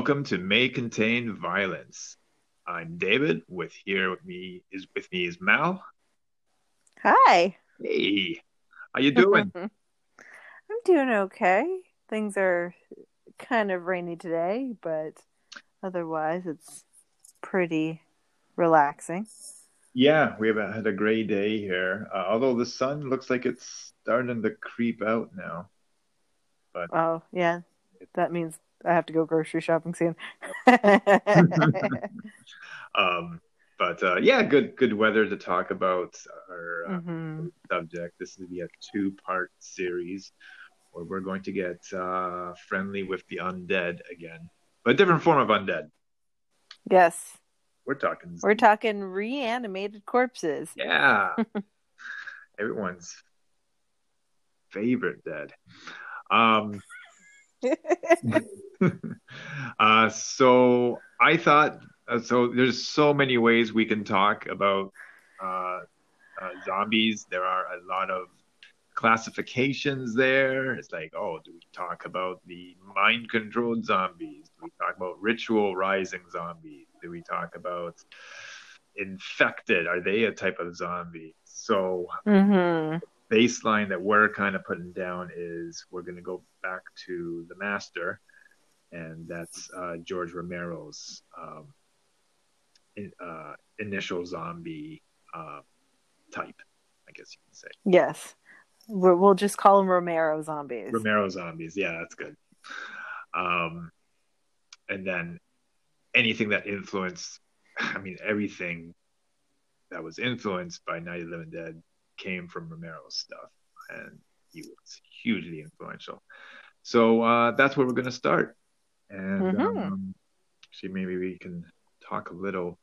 Welcome to May Contain Violence. I'm David. With here with me is with me is Mal. Hi. Hey, how you doing? I'm doing okay. Things are kind of rainy today, but otherwise it's pretty relaxing. yeah, we have had a gray day here. Uh, although the sun looks like it's starting to creep out now. But Oh, yeah. That means I have to go grocery shopping soon. um, but uh, yeah, good good weather to talk about our uh, hmm subject. This will be a two part series where we're going to get uh, friendly with the undead again, but a different form of undead. Yes. We're talking, We're talking reanimated corpses. yeah, everyone's favorite dead. Um, uh, so I thought uh, so. There's so many ways we can talk about uh, uh, zombies. There are a lot of classifications there. It's like, oh, do we talk about the mind-controlled zombies? Do we talk about ritual rising zombies? Do we talk about infected? Are they a type of zombie? So hmm baseline that we're kind of putting down is we're going to go back to the master, and that's uh, George Romero's um, in, uh, initial zombie uh, type, I guess you can say. Yes. We're, we'll just call them Romero zombies. Romero zombies, yeah, that's good. Um, and then anything that influenced, I mean, everything that was influenced by Night of the Living Dead came from Romero's stuff, and he was hugely influential. So uh, that's where we're going to start. And Mhm. um, actually, maybe we can talk a little,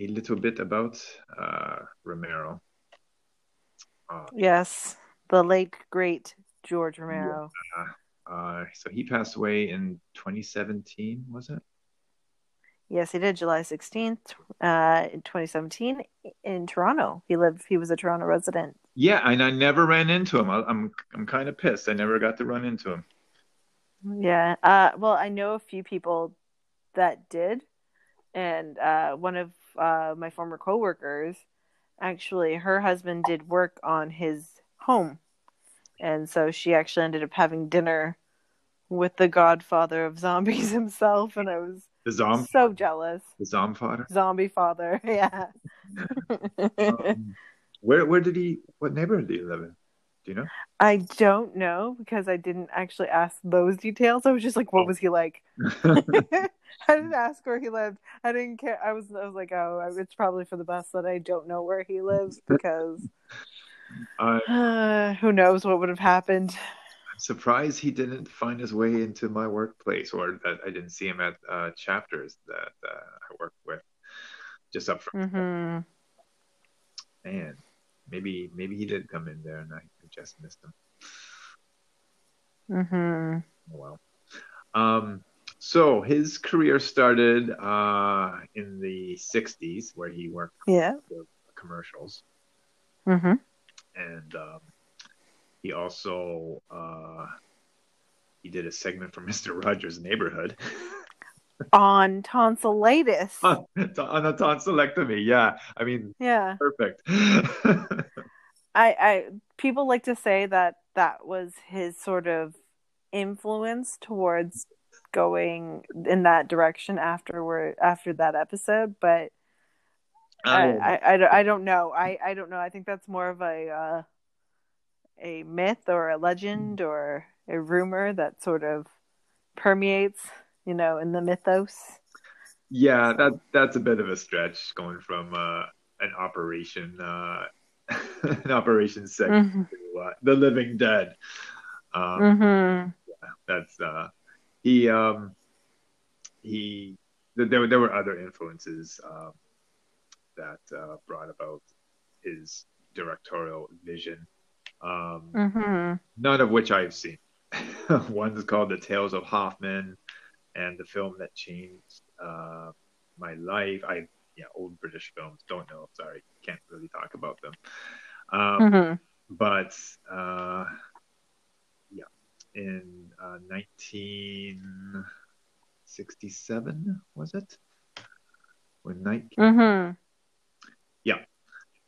a little bit about uh, Romero. Uh, Yes. The late, great George Romero. uh, so he passed away in 2017, was it? Yes, he did July 16th, uh, in 2017 in Toronto. He lived, he was a Toronto resident. Yeah, and I never ran into him. I, I'm I'm kind of pissed. I never got to run into him. Yeah. Uh, well, I know a few people that did. And uh, one of uh, my former coworkers, actually, her husband did work on his home. And so she actually ended up having dinner with the godfather of zombies himself. And I was The Zom, so jealous. the Zom fodder. Zombie father. Yeah. Um, where where did he? What neighborhood did he live in? Do you know? I don't know because I didn't actually ask those details. I was just like, what Oh. was he like? I didn't ask where he lived. I didn't care. I was, I was like, oh, it's probably for the best that I don't know where he lives because Uh, uh, who knows what would have happened. Surprised he didn't find his way into my workplace, or that I didn't see him at uh, chapters that uh, I work with. Just up front, hmm man. Maybe maybe he did come in there, and I just missed him. Mm-hmm. Oh, well. Um, so his career started uh, in the 60s where he worked Yeah. for commercials. hmm And um, he also uh, he did a segment for Mr. Rogers' Neighborhood On tonsillitis. on a tonsillectomy. Yeah, I mean, Yeah. perfect. I, I people like to say that that was his sort of influence towards going in that direction afterward after that episode but I, I, I, don't- I don't know I, I don't know I think that's more of a uh, a myth or a legend or a rumor that sort of permeates you know in the mythos Yeah, that that's a bit of a stretch going from uh, an operation uh, an operation segment hmm to uh, the Living Dead. Um, hmm That's uh, he um, he th- there were- there were other influences um, that uh, brought about his directorial vision. Um, hmm none of which I've seen. One's called The Tales of Hoffmann, and the film that changed uh, my life. I yeah, old British films. Don't know. Sorry, can't really talk about them. Um, hmm but uh, yeah, in uh, 1967, was it? When night Mm-hmm.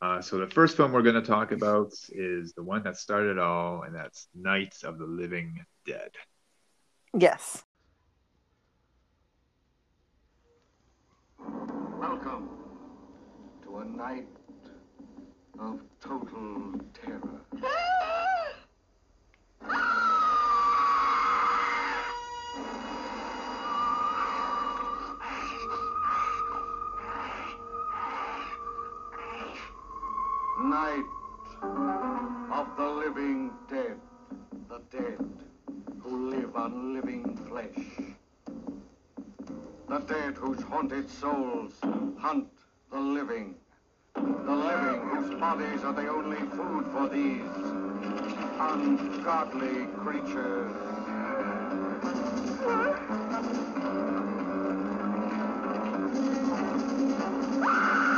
Uh, so the first film we're going to talk about is the one that started all, and that's Nights of the Living Dead. Yes. Welcome to a night of total terror. Night of the living dead. The dead who live on living flesh. The dead whose haunted souls hunt the living. The living whose bodies are the only food for these ungodly creatures. Night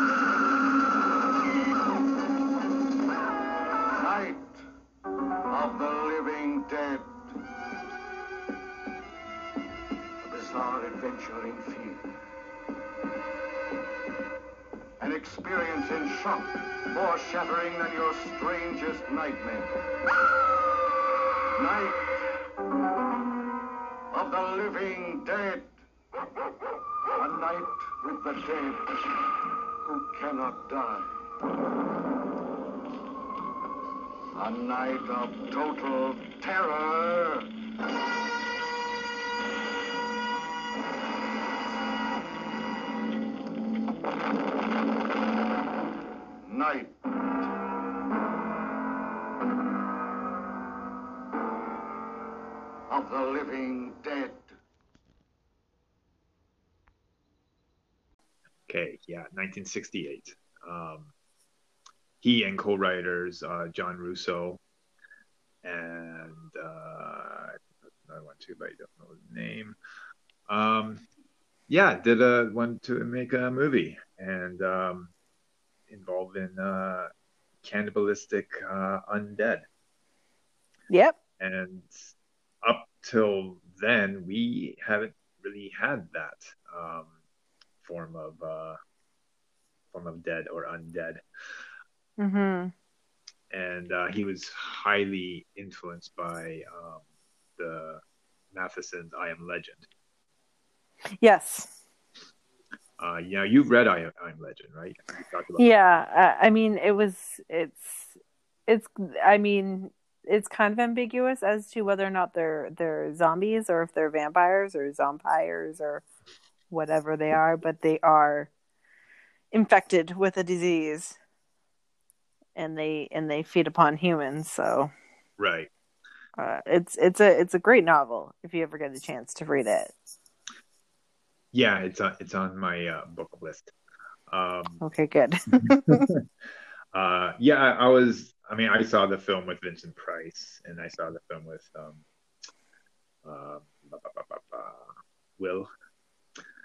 fear. An experience in shock more shattering than your strangest nightmare. Night of the living dead. A night with the dead who cannot die. A night of total terror. Night. Of the living dead. Okay, yeah, 1968. Um, he and co-writers uh, John Russo and uh, another one too, but I don't know his name. Um, yeah, did a one to make a movie and um, involved in uh, cannibalistic uh, undead. Yep. And up till then, we haven't really had that um, form of uh, form of dead or undead. Mm-hmm. And uh, he was highly influenced by um, the Matheson's I Am Legend. Yes. Uh, yeah, you've read I Am, I Am Legend, right? Yeah. I, I mean, it was. It's. It's. I mean, it's kind of ambiguous as to whether or not they're they're zombies or if they're vampires or zompires or whatever they are, but they are infected with a disease, and they and they feed upon humans. So right. uh, it's it's a it's a great novel if you ever get a chance to read it. Yeah, it's on it's on my uh, book list. Um, Okay, good. uh, yeah, I, was. I mean, I saw the film with Vincent Price, and I saw the film with um, uh, Will,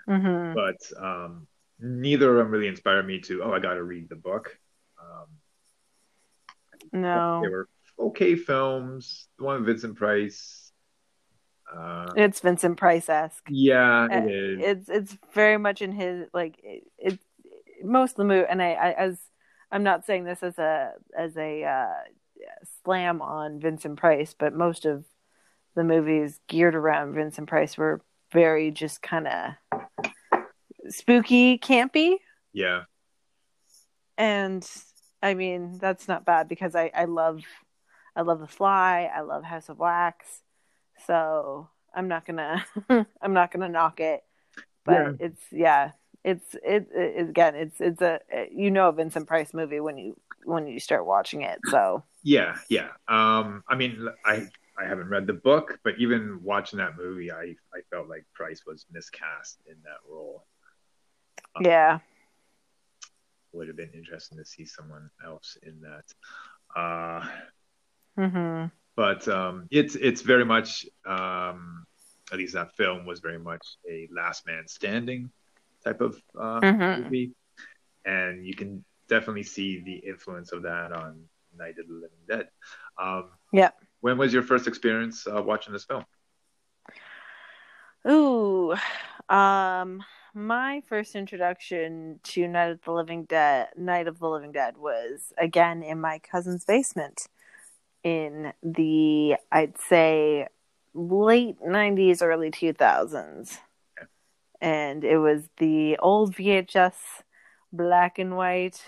hmm but um, neither of them really inspired me to. Oh, I got to read the book. Um, No, They were okay films. The one with Vincent Price. Uh, it's Vincent Price esque. yeah, it is. it's it's very much in his like it, it most of the movie and I, I as i'm not saying this as a as a uh slam on vincent price but most of the movies geared around vincent price were very just kind of spooky campy yeah, and i mean that's not bad because i i love i love the fly i love house of wax so i'm not gonna i'm not gonna knock it but Yeah. it's yeah it's it, it again it's it's a you know a vincent price movie when you when you start watching it so yeah, yeah. Um, I mean, I I haven't read the book, but even watching that movie, I I felt like Price was miscast in that role. yeah Would have been interesting to see someone else in that. Uh, hmm but um, it's it's very much um, at least that film was very much a last man standing type of uh, Mhm. movie, and you can definitely see the influence of that on Night of the Living Dead. Um, Yeah. When was your first experience uh, watching this film? Ooh, um, my first introduction to Night of the Living Dead, Night of the Living Dead, was again in my cousin's basement in the I'd say late '90s, early 2000s, and it was the old VHS, black and white.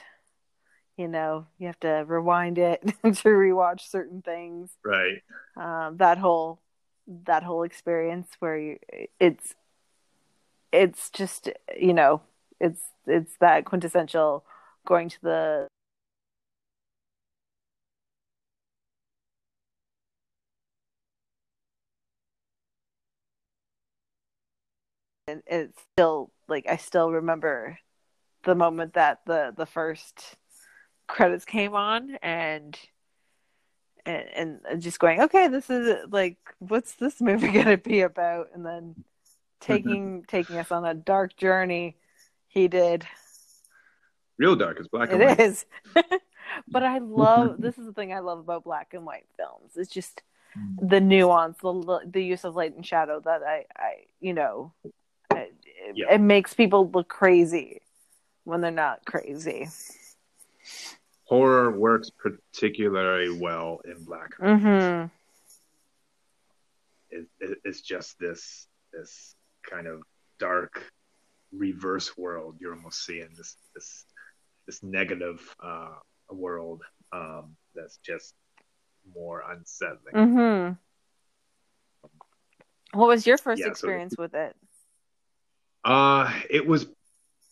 You know, you have to rewind it to rewatch certain things. Right. Um, that whole that whole experience where you, it's it's just you know it's it's that quintessential going to the and it's still like I still remember the moment that the the first credits came on and and, and just going okay this is like what's this movie gonna be about? And then taking mm-hmm. taking us on a dark journey he did. Real dark. It's black and it white. is. But i love this is the thing i love about black and white films. It's just mm. the nuance the the use of light and shadow that i i you know it, Yeah. it makes people look crazy when they're not crazy Horror works particularly well in black mm-hmm It, it, it's just this this kind of dark reverse world you're almost seeing this this this negative uh world um that's just more unsettling Mm-hmm. What was your first Yeah, so- experience with it? Uh, it was,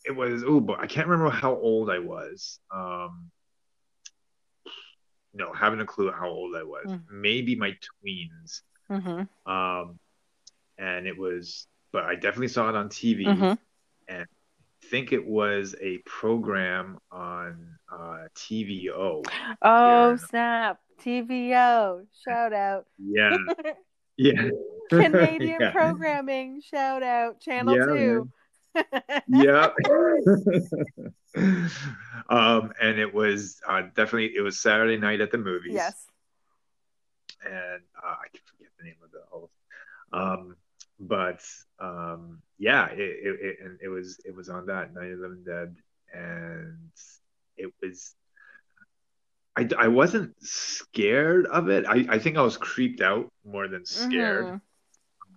it was. Oh, but I can't remember how old I was. Um, no, having a clue how old I was. Mm. Maybe my tweens. Mm-hmm. Um, and it was, but I definitely saw it on TV. Mm-hmm. I think it was a program on uh, TVO. Oh snap! TVO shout out. Yeah, yeah, Canadian Yeah. programming shout out. Channel Yeah, two. yeah. um, and it was uh, definitely it was Saturday night at the movies. yes. and uh, I can forget the name of the host. Um, but um, yeah, it, it, it and it was it was on that Night of the Dead, and it was. I, I wasn't scared of it. I, I think I was creeped out more than scared. Mhm.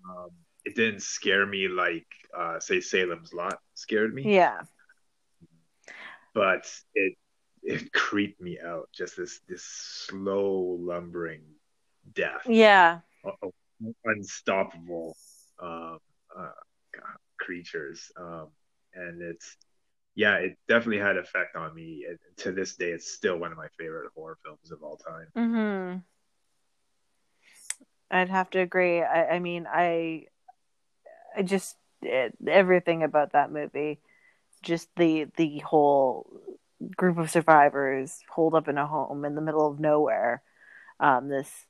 Um, it didn't scare me like, uh, say, Salem's Lot scared me, Yeah. but it it creeped me out. Just this this slow lumbering death. Yeah. uh, unstoppable um, uh, creatures. Um, and it's, yeah, it definitely had effect on me. And to this day, it's still one of my favorite horror films of all time. Mm-hmm. I'd have to agree. I, I mean, I, I just it, everything about that movie, just the the whole group of survivors holed up in a home in the middle of nowhere. Um, this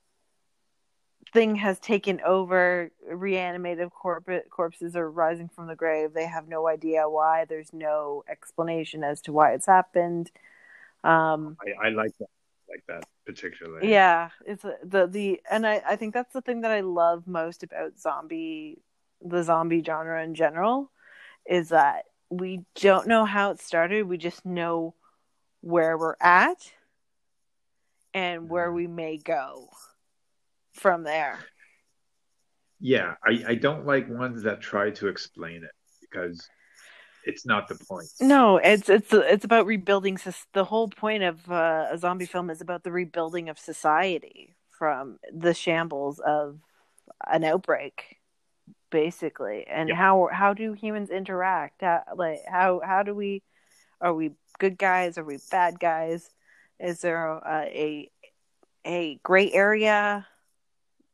thing has taken over. Reanimated corp- corpses are rising from the grave. They have no idea why. There's no explanation as to why it's happened. Um, I, I like that, like that particularly. yeah, it's the the and I I think that's the thing that I love most about zombie the zombie genre in general is that we don't know how it started. We just know where we're at and where Mhm. we may go from there. Yeah, I, I don't like ones that try to explain it because it's not the point. No, it's it's it's about rebuilding. The whole point of uh, a zombie film is about the rebuilding of society from the shambles of an outbreak, basically. And Yeah. how how do humans interact? How, like how how do we? Are we good guys? Are we bad guys? Is there a a, a gray area?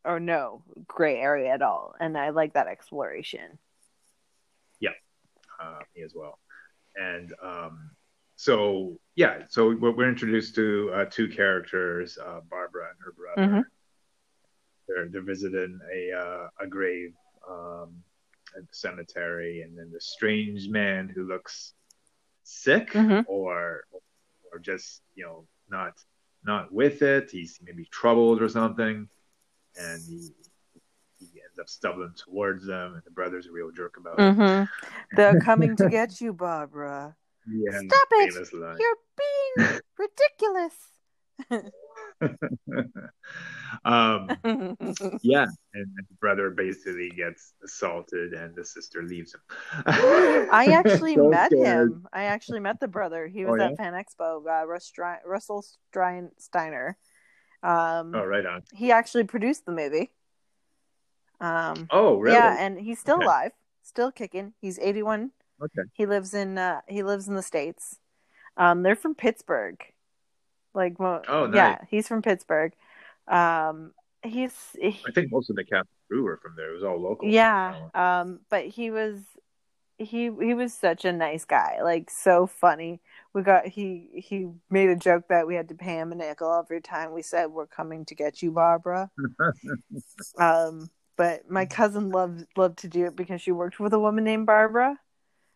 Or no gray area at all, and I like that exploration. Uh, me as well. And um, so, yeah, so we're, introduced to uh, two characters, uh, Barbara and her brother. Mhm. They're they're visiting a uh, a grave um, at the cemetery, and then the strange man who looks sick Mhm. or or just you know not not with it. He's maybe troubled or something, and he ends up stumbling towards them, and the brother's a real jerk about it. Mm-hmm. They're coming to get you, Barbara. Yeah, Stop it! line. You're being ridiculous. um, yeah, and, the brother basically gets assaulted, and the sister leaves him. I actually So met scared. him. I actually met the brother. He Oh, was yeah? at Fan Expo. Uh, Russ Stri- Russell Strein- Streiner. Um, Oh, right on. He actually produced the movie. Um, Oh, really? Yeah, and he's still Okay. alive, still kicking. He's 81. okay. He lives in uh, he lives in the states. Um, they're from Pittsburgh. Like, well, Oh, yeah, he's from Pittsburgh. Um, he's he, I think most of the cast crew were from there. It was all local. yeah. Um, but he was he he was such a nice guy, like so funny. We got he he made a joke that we had to pay him a nickel every time we said we're coming to get you, Barbara. Um, but my cousin loved loved to do it because she worked with a woman named Barbara,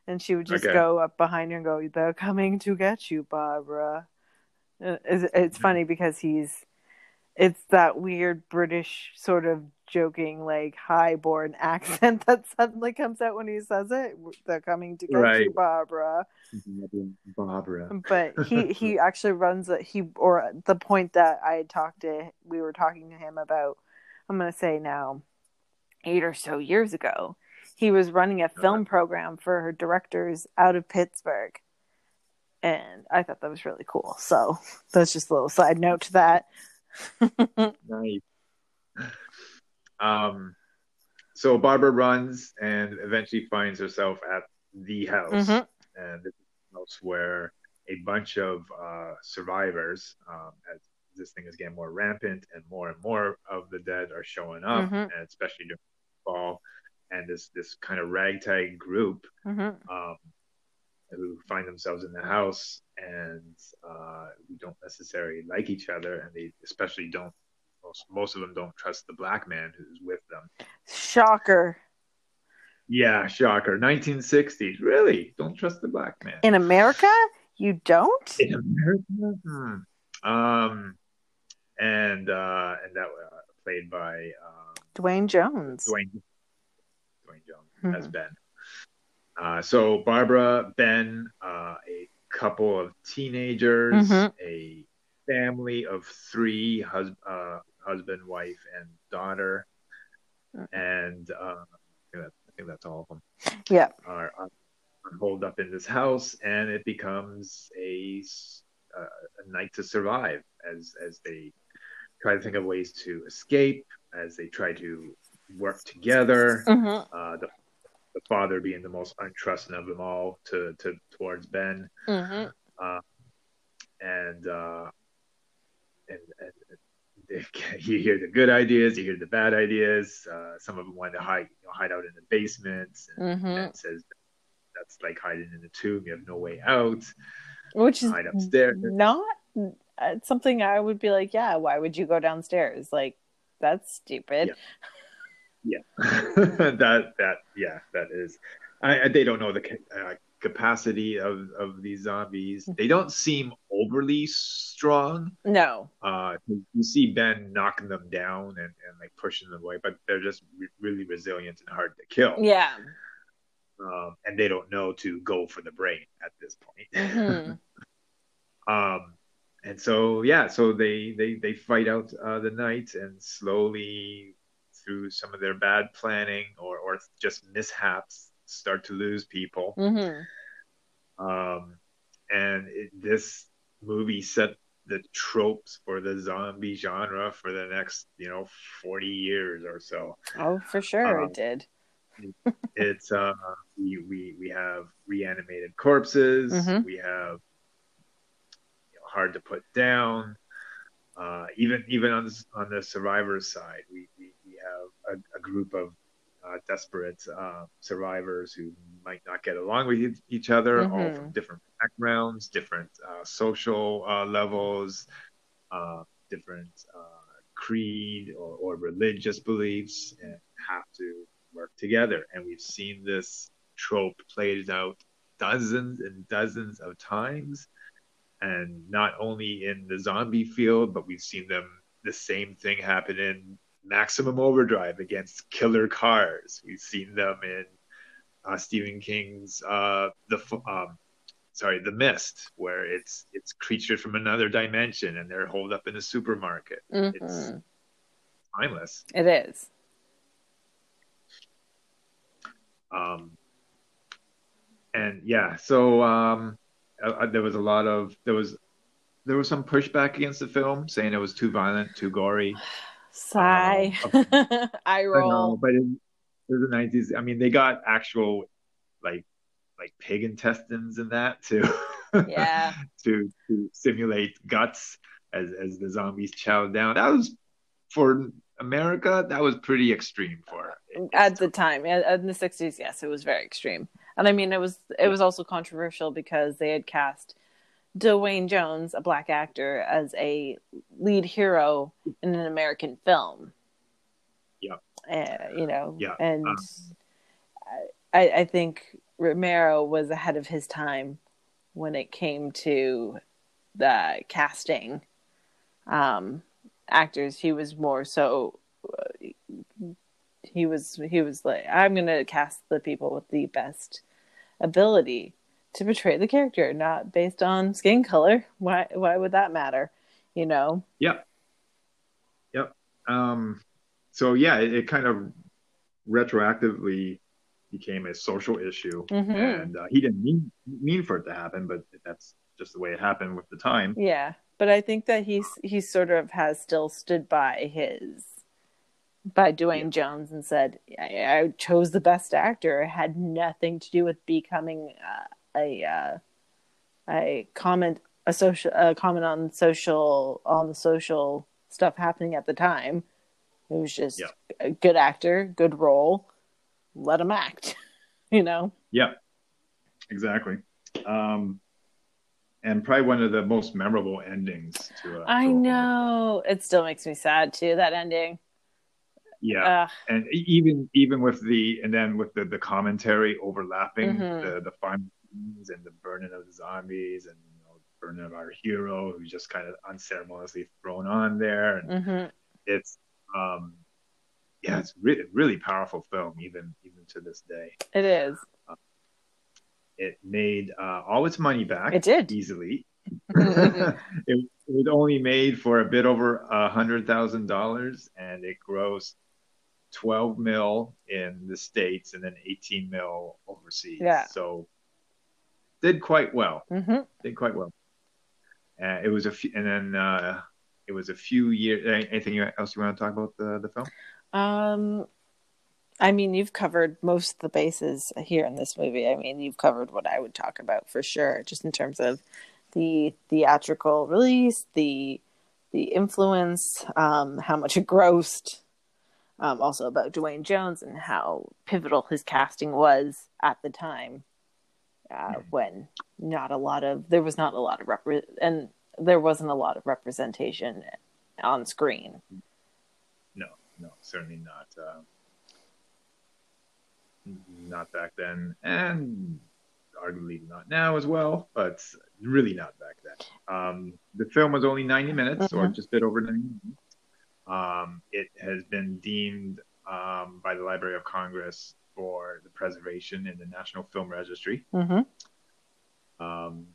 and she would just Okay. go up behind her and go, "They're coming to get you, Barbara." Uh, It's, it's funny because he's it's that weird British sort of joking, like high-born accent that suddenly comes out when he says it. They're coming to get you, Barbara Barbara. but he he actually runs a he or the point that I had talked to we were talking to him about I'm gonna say now eight or so years ago he was running a film program for directors out of Pittsburgh and I thought that was really cool so that's just a little side note to that Nice. Um, so Barbara runs and eventually finds herself at the house, Mhm. and this is house where a bunch of uh, survivors, um, as this thing is getting more rampant and more and more of the dead are showing up, Mhm. and especially during fall, and this this kind of ragtag group hmm um, who find themselves in the house and uh, who don't necessarily like each other, and they especially don't. Most, most of them don't trust the black man who's with them. shocker Yeah, shocker. 1960s, really? Don't trust the black man in America you don't in America. Hmm. Um, and uh, and that uh, played by um, Duane Jones Duane Duane Jones Mhm. as Ben. Uh, so Barbara, Ben, uh, a couple of teenagers, Mhm. a family of three, hus- uh, husband, wife, and daughter, and uh, I, think that, I think that's all of them yeah are, are holed up in this house, and it becomes a, uh, a night to survive as as they try to think of ways to escape, as they try to work together. hmm Uh, the, the father being the most untrusting of them all to, to towards Ben, hmm and uh, and, and they, you hear the good ideas, you hear the bad ideas. Uh, some of them want to hide you know, hide out in the basements, and hmm Ben says that's like hiding in a tomb. You have no way out. which is Hide upstairs. not uh, something I would be like, yeah, why would you go downstairs? Like, that's stupid. Yeah, that that yeah, that is. I, they don't know the ca- uh, capacity of of these zombies. They don't seem overly strong. No. Uh, you see Ben knocking them down and, and like pushing them away, but they're just re- really resilient and hard to kill. Yeah. Um, and they don't know to go for the brain at this point. hmm um, and so yeah, so they they they fight out uh, the night and slowly through some of their bad planning or or just mishaps start to lose people. hmm Um, and it, this movie set the tropes for the zombie genre for the next you know 40 years or so Oh, for sure Um, it did. it's uh we we, we have reanimated corpses Mhm. we have hard to put down uh even even on the, on the survivors side we we, we have a, a group of uh, desperate uh, survivors who might not get along with each other all Mhm. from different backgrounds different uh, social uh, levels uh, different uh, creed or, or religious beliefs and have to work together. And we've seen this trope played out dozens and dozens of times. And not only in the zombie field, but we've seen them the same thing happen in Maximum Overdrive against killer cars. We've seen them in uh, Stephen King's uh, the um, sorry the Mist, where it's it's creatures from another dimension and they're holed up in a supermarket. Mm-hmm. It's timeless. It is. Um, and yeah, so um, uh, there was a lot of there was there was some pushback against the film, saying it was too violent, too gory. Sigh. Um, I I roll. know, but in, in the nineties, I mean, they got actual like like pig intestines and that too. Yeah. to to simulate guts as as the zombies chow down. That was for America. That was pretty extreme for At the time, in the '60s, yes, it was very extreme, and I mean, it was it was also controversial because they had cast Duane Jones, a black actor, as a lead hero in an American film. Yeah. Uh, you know, Yeah, and um, I, I think Romero was ahead of his time when it came to the casting um, actors. He was more so. Uh, he was he was like, I'm gonna cast the people with the best ability to portray the character, not based on skin color. Why why would that matter? You know? Yep. Yep. Um, so yeah, it, it kind of retroactively became a social issue, Mhm. and uh, he didn't mean mean for it to happen, but that's just the way it happened with the time. Yeah, but I think that he's he sort of has still stood by his by Duane Jones and said I, I chose the best actor. It had nothing to do with becoming uh, a uh, a comment a social a comment on social on the social stuff happening at the time. It was just Yeah. a good actor, good role. Let him act. You know. Yeah, exactly. Um, and probably one of the most memorable endings to. A, I to a horror know. It still makes me sad too. That ending. Yeah, Ugh. and even even with the and then with the the commentary overlapping Mhm. the the final scenes and the burning of the zombies and you know, burning of our hero who's just kind of unceremoniously thrown on there and hmm it's um yeah it's really really powerful film even even to this day It is. it made uh, all its money back It did. easily it, it was only made for a bit over a hundred thousand dollars and it grossed 12 mil in the states and then 18 mil overseas Yeah. so did quite well hmm did quite well uh, it was a few and then uh, it was a few years anything else you want to talk about the, the film Um, I mean, you've covered most of the bases here in this movie. I mean, you've covered what I would talk about for sure, just in terms of the theatrical release, the the influence, um, how much it grossed. Um, also about Duane Jones and how pivotal his casting was at the time, uh, when not a lot of there was not a lot of repre- and there wasn't a lot of representation on screen. no no certainly not uh, not back then and arguably not now as well but really not back then um, the film was only 90 minutes or Mhm. just a bit over 90 minutes um, it has been deemed um, by the library of congress for the preservation in the national film registry. Hmm um,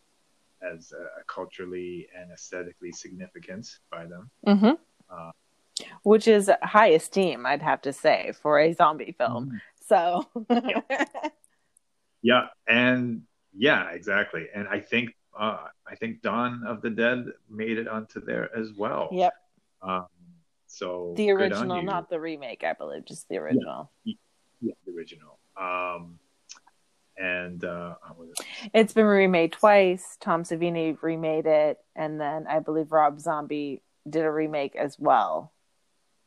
as uh, culturally and aesthetically significant by them. Hmm Uh, Which is high esteem, I'd have to say, for a zombie film. So, Yeah, and yeah, exactly. And I think uh, I think Dawn of the Dead made it onto there as well. yep, Um, so the original, not the remake, I believe, just the original. yeah, the original. Um, and uh, it? It's been remade twice. Tom Savini remade it, and then I believe Rob Zombie did a remake as well.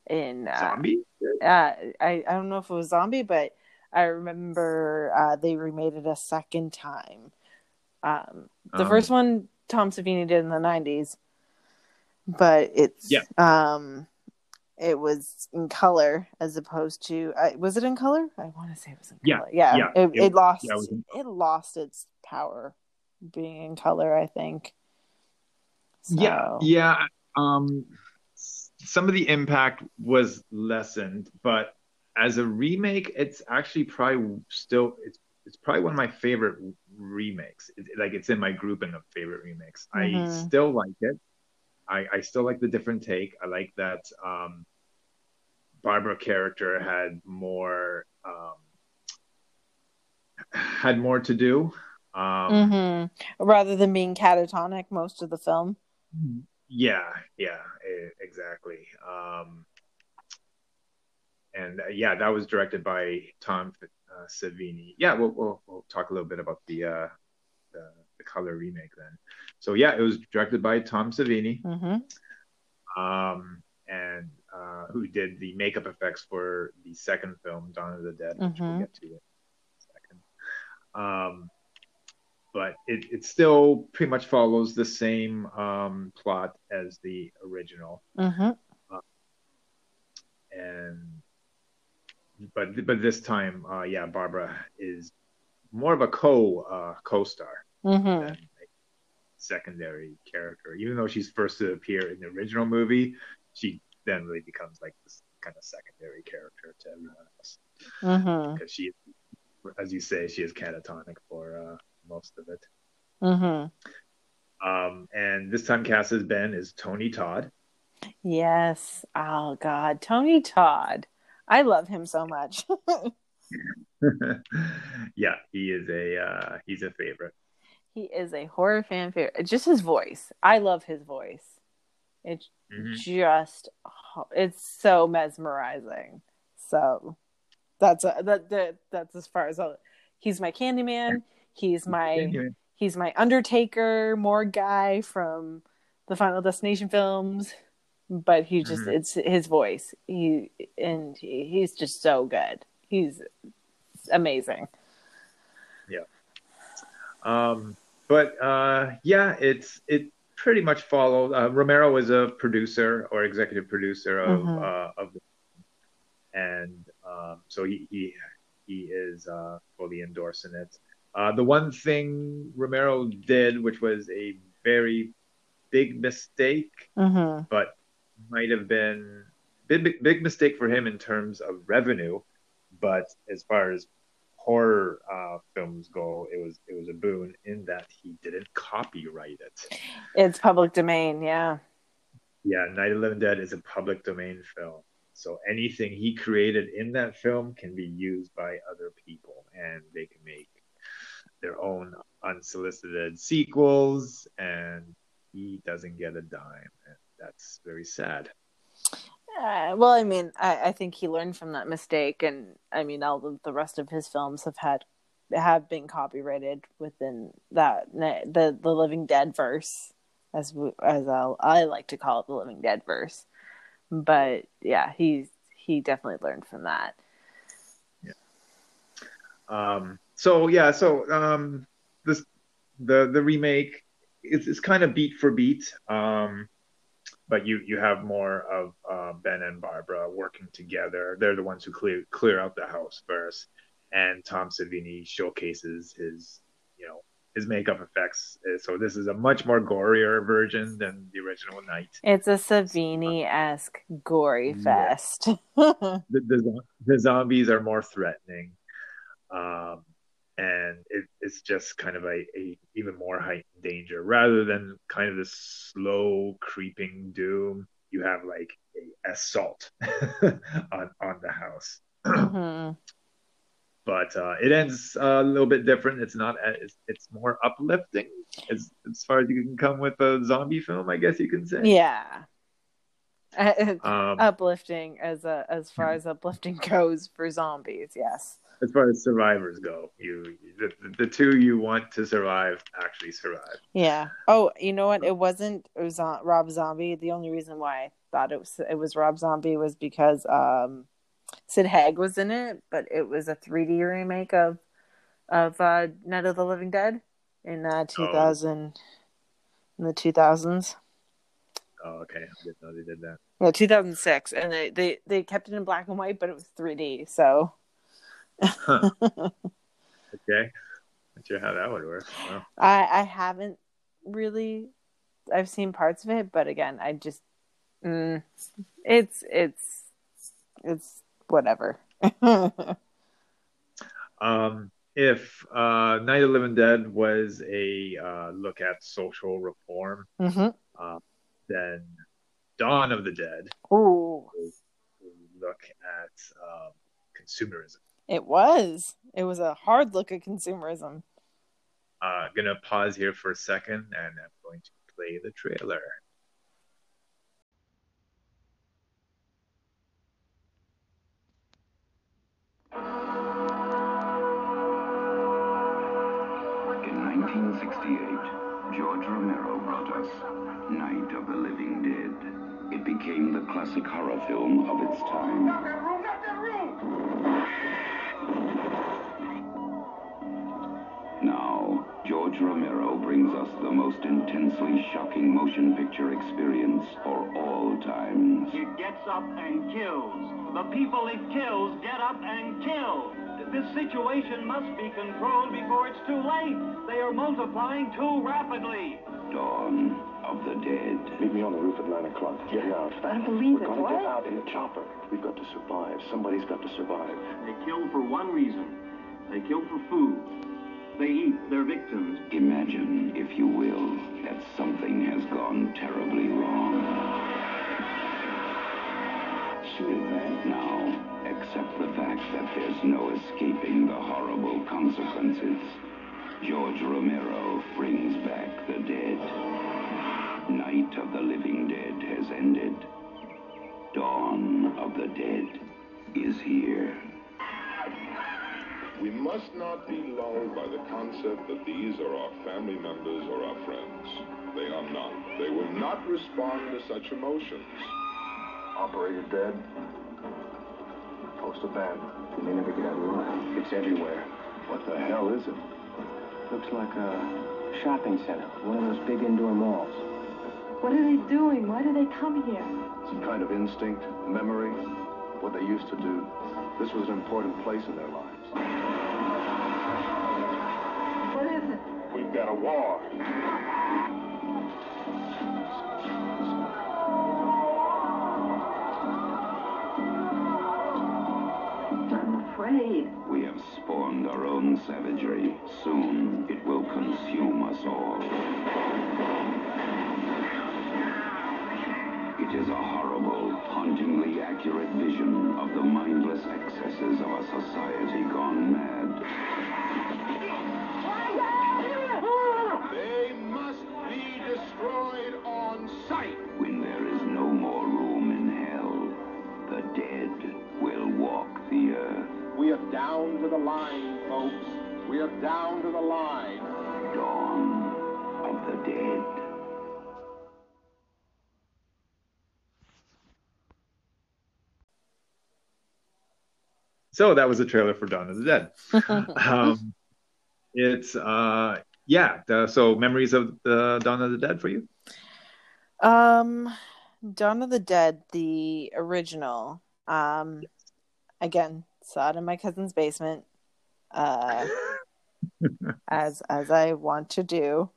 In uh, zombie. uh, I I don't know if it was Zombie, but I remember uh, they remade it a second time. Um, the Um, first one Tom Savini did in the '90s, but it's Yeah. um, it was in color as opposed to uh, was it in color? I want to say it was in Yeah, color. Yeah, yeah, it, it- it lost yeah, it in it lost its power being in color. I think. Yeah, So- yeah. Um, some of the impact was lessened, but as a remake, it's actually probably still it's it's probably one of my favorite remakes. It, like it's in my grouping of favorite remakes. Mhm. I still like it. I, I still like the different take. I like that um, Barbara character had more um, had more to do. Um, hmm Rather than being catatonic most of the film. Yeah, yeah, e- exactly. Um, and uh, yeah, that was directed by Tom uh, Savini. Yeah, we'll, we'll we'll talk a little bit about the uh, the, the color remake then. So yeah, it was directed by Tom Savini, hmm um, and uh, who did the makeup effects for the second film, Dawn of the Dead, which we'll get to in a second. Um, but it, it still pretty much follows the same um, plot as the original. hmm and but but this time, uh, yeah, Barbara is more of a co uh, co-star hmm than a secondary character. Even though she's first to appear in the original movie, she then really becomes like this kind of secondary character to everyone else hmm because she, as you say, she is catatonic for uh, most of it. hmm Um, and this time cast as Ben is Tony Todd. Yes. Oh God, Tony Todd. I love him so much. yeah, he is a uh, he's a favorite. He is a horror fan favorite. Just his voice. I love his voice. It's Mhm. just it's so mesmerizing. So that's a, that, that that's as far as I'll, he's my Candyman. He's my he's my Undertaker more guy from the Final Destination films. But he just Mhm. it's his voice. He and he, he's just so good. He's amazing. Yeah. Um, but uh, yeah, it's it pretty much followed. Uh, Romero was a producer or executive producer of Mhm. uh, of and um, so he he he is uh, fully endorsing it. Uh, the one thing Romero did, which was a very big mistake, Mm-hmm. but might have been big, big mistake for him in terms of revenue. But as far as horror uh, films go, it was it was a boon in that he didn't copyright it. It's public domain, yeah. Yeah, Night of Living Dead is a public domain film, so anything he created in that film can be used by other people, and they can make their own unsolicited sequels, and he doesn't get a dime, and that's very sad. Well, I mean, I, I think he learned from that mistake, and I mean, all the, the rest of his films have had have been copyrighted within that the the Living Dead verse, as as I'll, I like to call it, the Living Dead verse. But yeah, he's he definitely learned from that. Yeah. Um, so yeah, so um, this the the remake is, is kind of beat for beat, um, but you you have more of uh, Ben and Barbara working together. They're the ones who clear clear out the house first, and Tom Savini showcases his you know his makeup effects. Uh, So this is a much more gorier version than the original Night. It's a Savini esque gory Yeah. fest. the, the, the zombies are more threatening um, and it, it's just kind of a, a even more heightened danger. Rather than kind of this slow creeping doom you have like a assault on on the house. Mhm. but uh, it ends a little bit different. It's not it's, it's more uplifting as as far as you can come with a zombie film i guess you can say. Yeah. Uh, um, uplifting as a as far as uplifting goes for zombies yes as far as survivors go you the, the two you want to survive actually survive. Yeah. Oh you know what? It wasn't it was uh, rob zombie. The only reason why i thought it was it was rob zombie was because um sid haig was in it but it was a 3d remake of of uh night of the living dead in uh 2000 in the 2000s oh okay. I didn't know they did that. Yeah 2006 and they, they they kept it in black and white but it was 3d so Huh. okay not sure how that would work I I haven't really I've seen parts of it, but again, I just Mm, it's it's it's whatever. Um, if uh, Night of the Living Dead was a uh, look at social reform, hmm uh, then Dawn of the Dead Ooh, look at um, consumerism. It was. It was a hard look at consumerism. Uh, gonna pause here for a second, and I'm going to play the trailer. In 1968, George Romero brought us Night of the Living Dead. It became the classic horror film of its time. George Romero brings us the most intensely shocking motion picture experience for all times. It gets up and kills. The people it kills get up and kill. This situation must be controlled before it's too late. They are multiplying too rapidly. Dawn of the Dead. Meet me on the roof at 9 o'clock. Get out. I don't believe We're it. gonna get out in the chopper. We've got to survive. Somebody's got to survive. They kill for one reason. They kill for food. They eat their victims. Imagine, if you will, that something has gone terribly wrong. Now, accept the fact that there's no escaping the horrible consequences. George Romero brings back the dead. Night of the Living Dead has ended. Dawn of the Dead is here. We must not be lulled by the concept that these are our family members or our friends. They are not. They will not respond to such emotions. Operator dead. Post a ban. You may never get out alive. It's everywhere. What the hell is it? Looks like a shopping center, one of those big indoor malls. What are they doing? Why do they come here? Some kind of instinct, memory, what they used to do. This was an important place in their lives. We've got a war. I'm afraid. We have spawned our own savagery. Soon it will consume us all. It is a horrible, hauntingly accurate vision of the mindless excesses of a society gone mad. They must be destroyed on sight. When there is no more room in hell, the dead will walk the earth. We are down to the line, folks. We are down to the line. Dawn of the dead. So that was a trailer for Dawn of the Dead. um, it's uh, yeah. The, so memories of the Dawn of the Dead for you? Um, Dawn of the Dead, the original. Um, again, saw it in my cousin's basement. Uh, as as I want to do,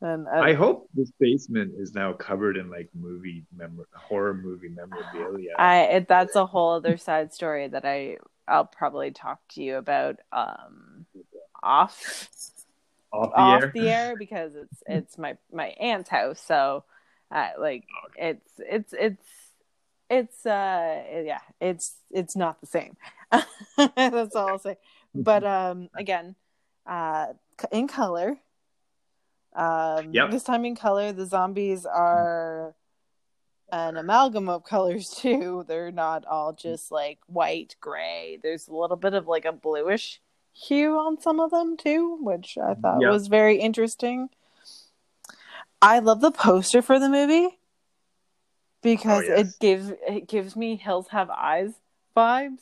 and uh, I hope this basement is now covered in like movie mem- horror movie memorabilia. I it, that's a whole other side story that I I'll probably talk to you about um off off the off air. the air because it's it's my my aunt's house. So uh, like it's it's it's it's uh yeah it's it's not the same. That's all I'll say. But um again uh in color um Yep. this time in color the zombies are an amalgam of colors too. They're not all just like white gray. There's a little bit of like a bluish hue on some of them too which i thought Yeah. was very interesting i love the poster for the movie because Oh, yes. it gives it gives me hills have eyes vibes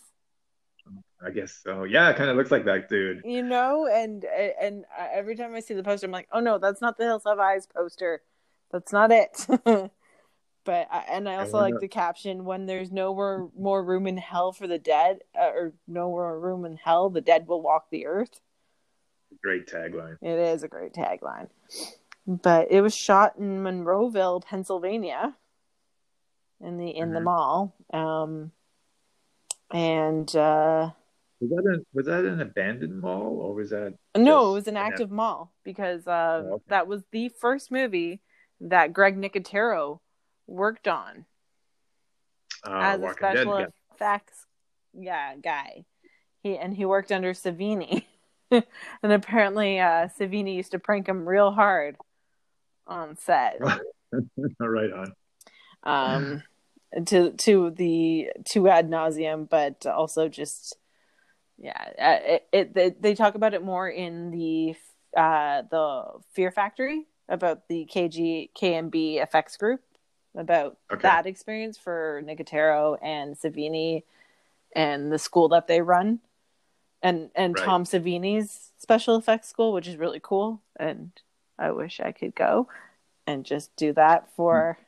I guess so. Yeah, it kind of looks like that dude. you know and and uh, every time i see the poster i'm like oh no that's not the hills have eyes poster that's not it but I, and i also wonder- like the caption when there's no more more room in hell for the dead uh, or no more room in hell the dead will walk the earth Great tagline. it is a great tagline but it was shot in monroeville pennsylvania in the in the Mhm. mall. Um, and uh, Was that an was that an abandoned mall or was that no, it was an an active mall because uh, Oh, okay. that was the first movie that Greg Nicotero worked on uh, as a Walking special effects yeah guy. He and he worked under Savini, and apparently uh, Savini used to prank him real hard on set. right on. um to to the to ad nauseum but also just yeah uh, it, it they, they talk about it more in the uh the fear factory about the kg KNB effects group about Okay. that experience for nicotero and savini and the school that they run. And and Right. tom savini's special effects school which is really cool. And i wish i could go and just do that for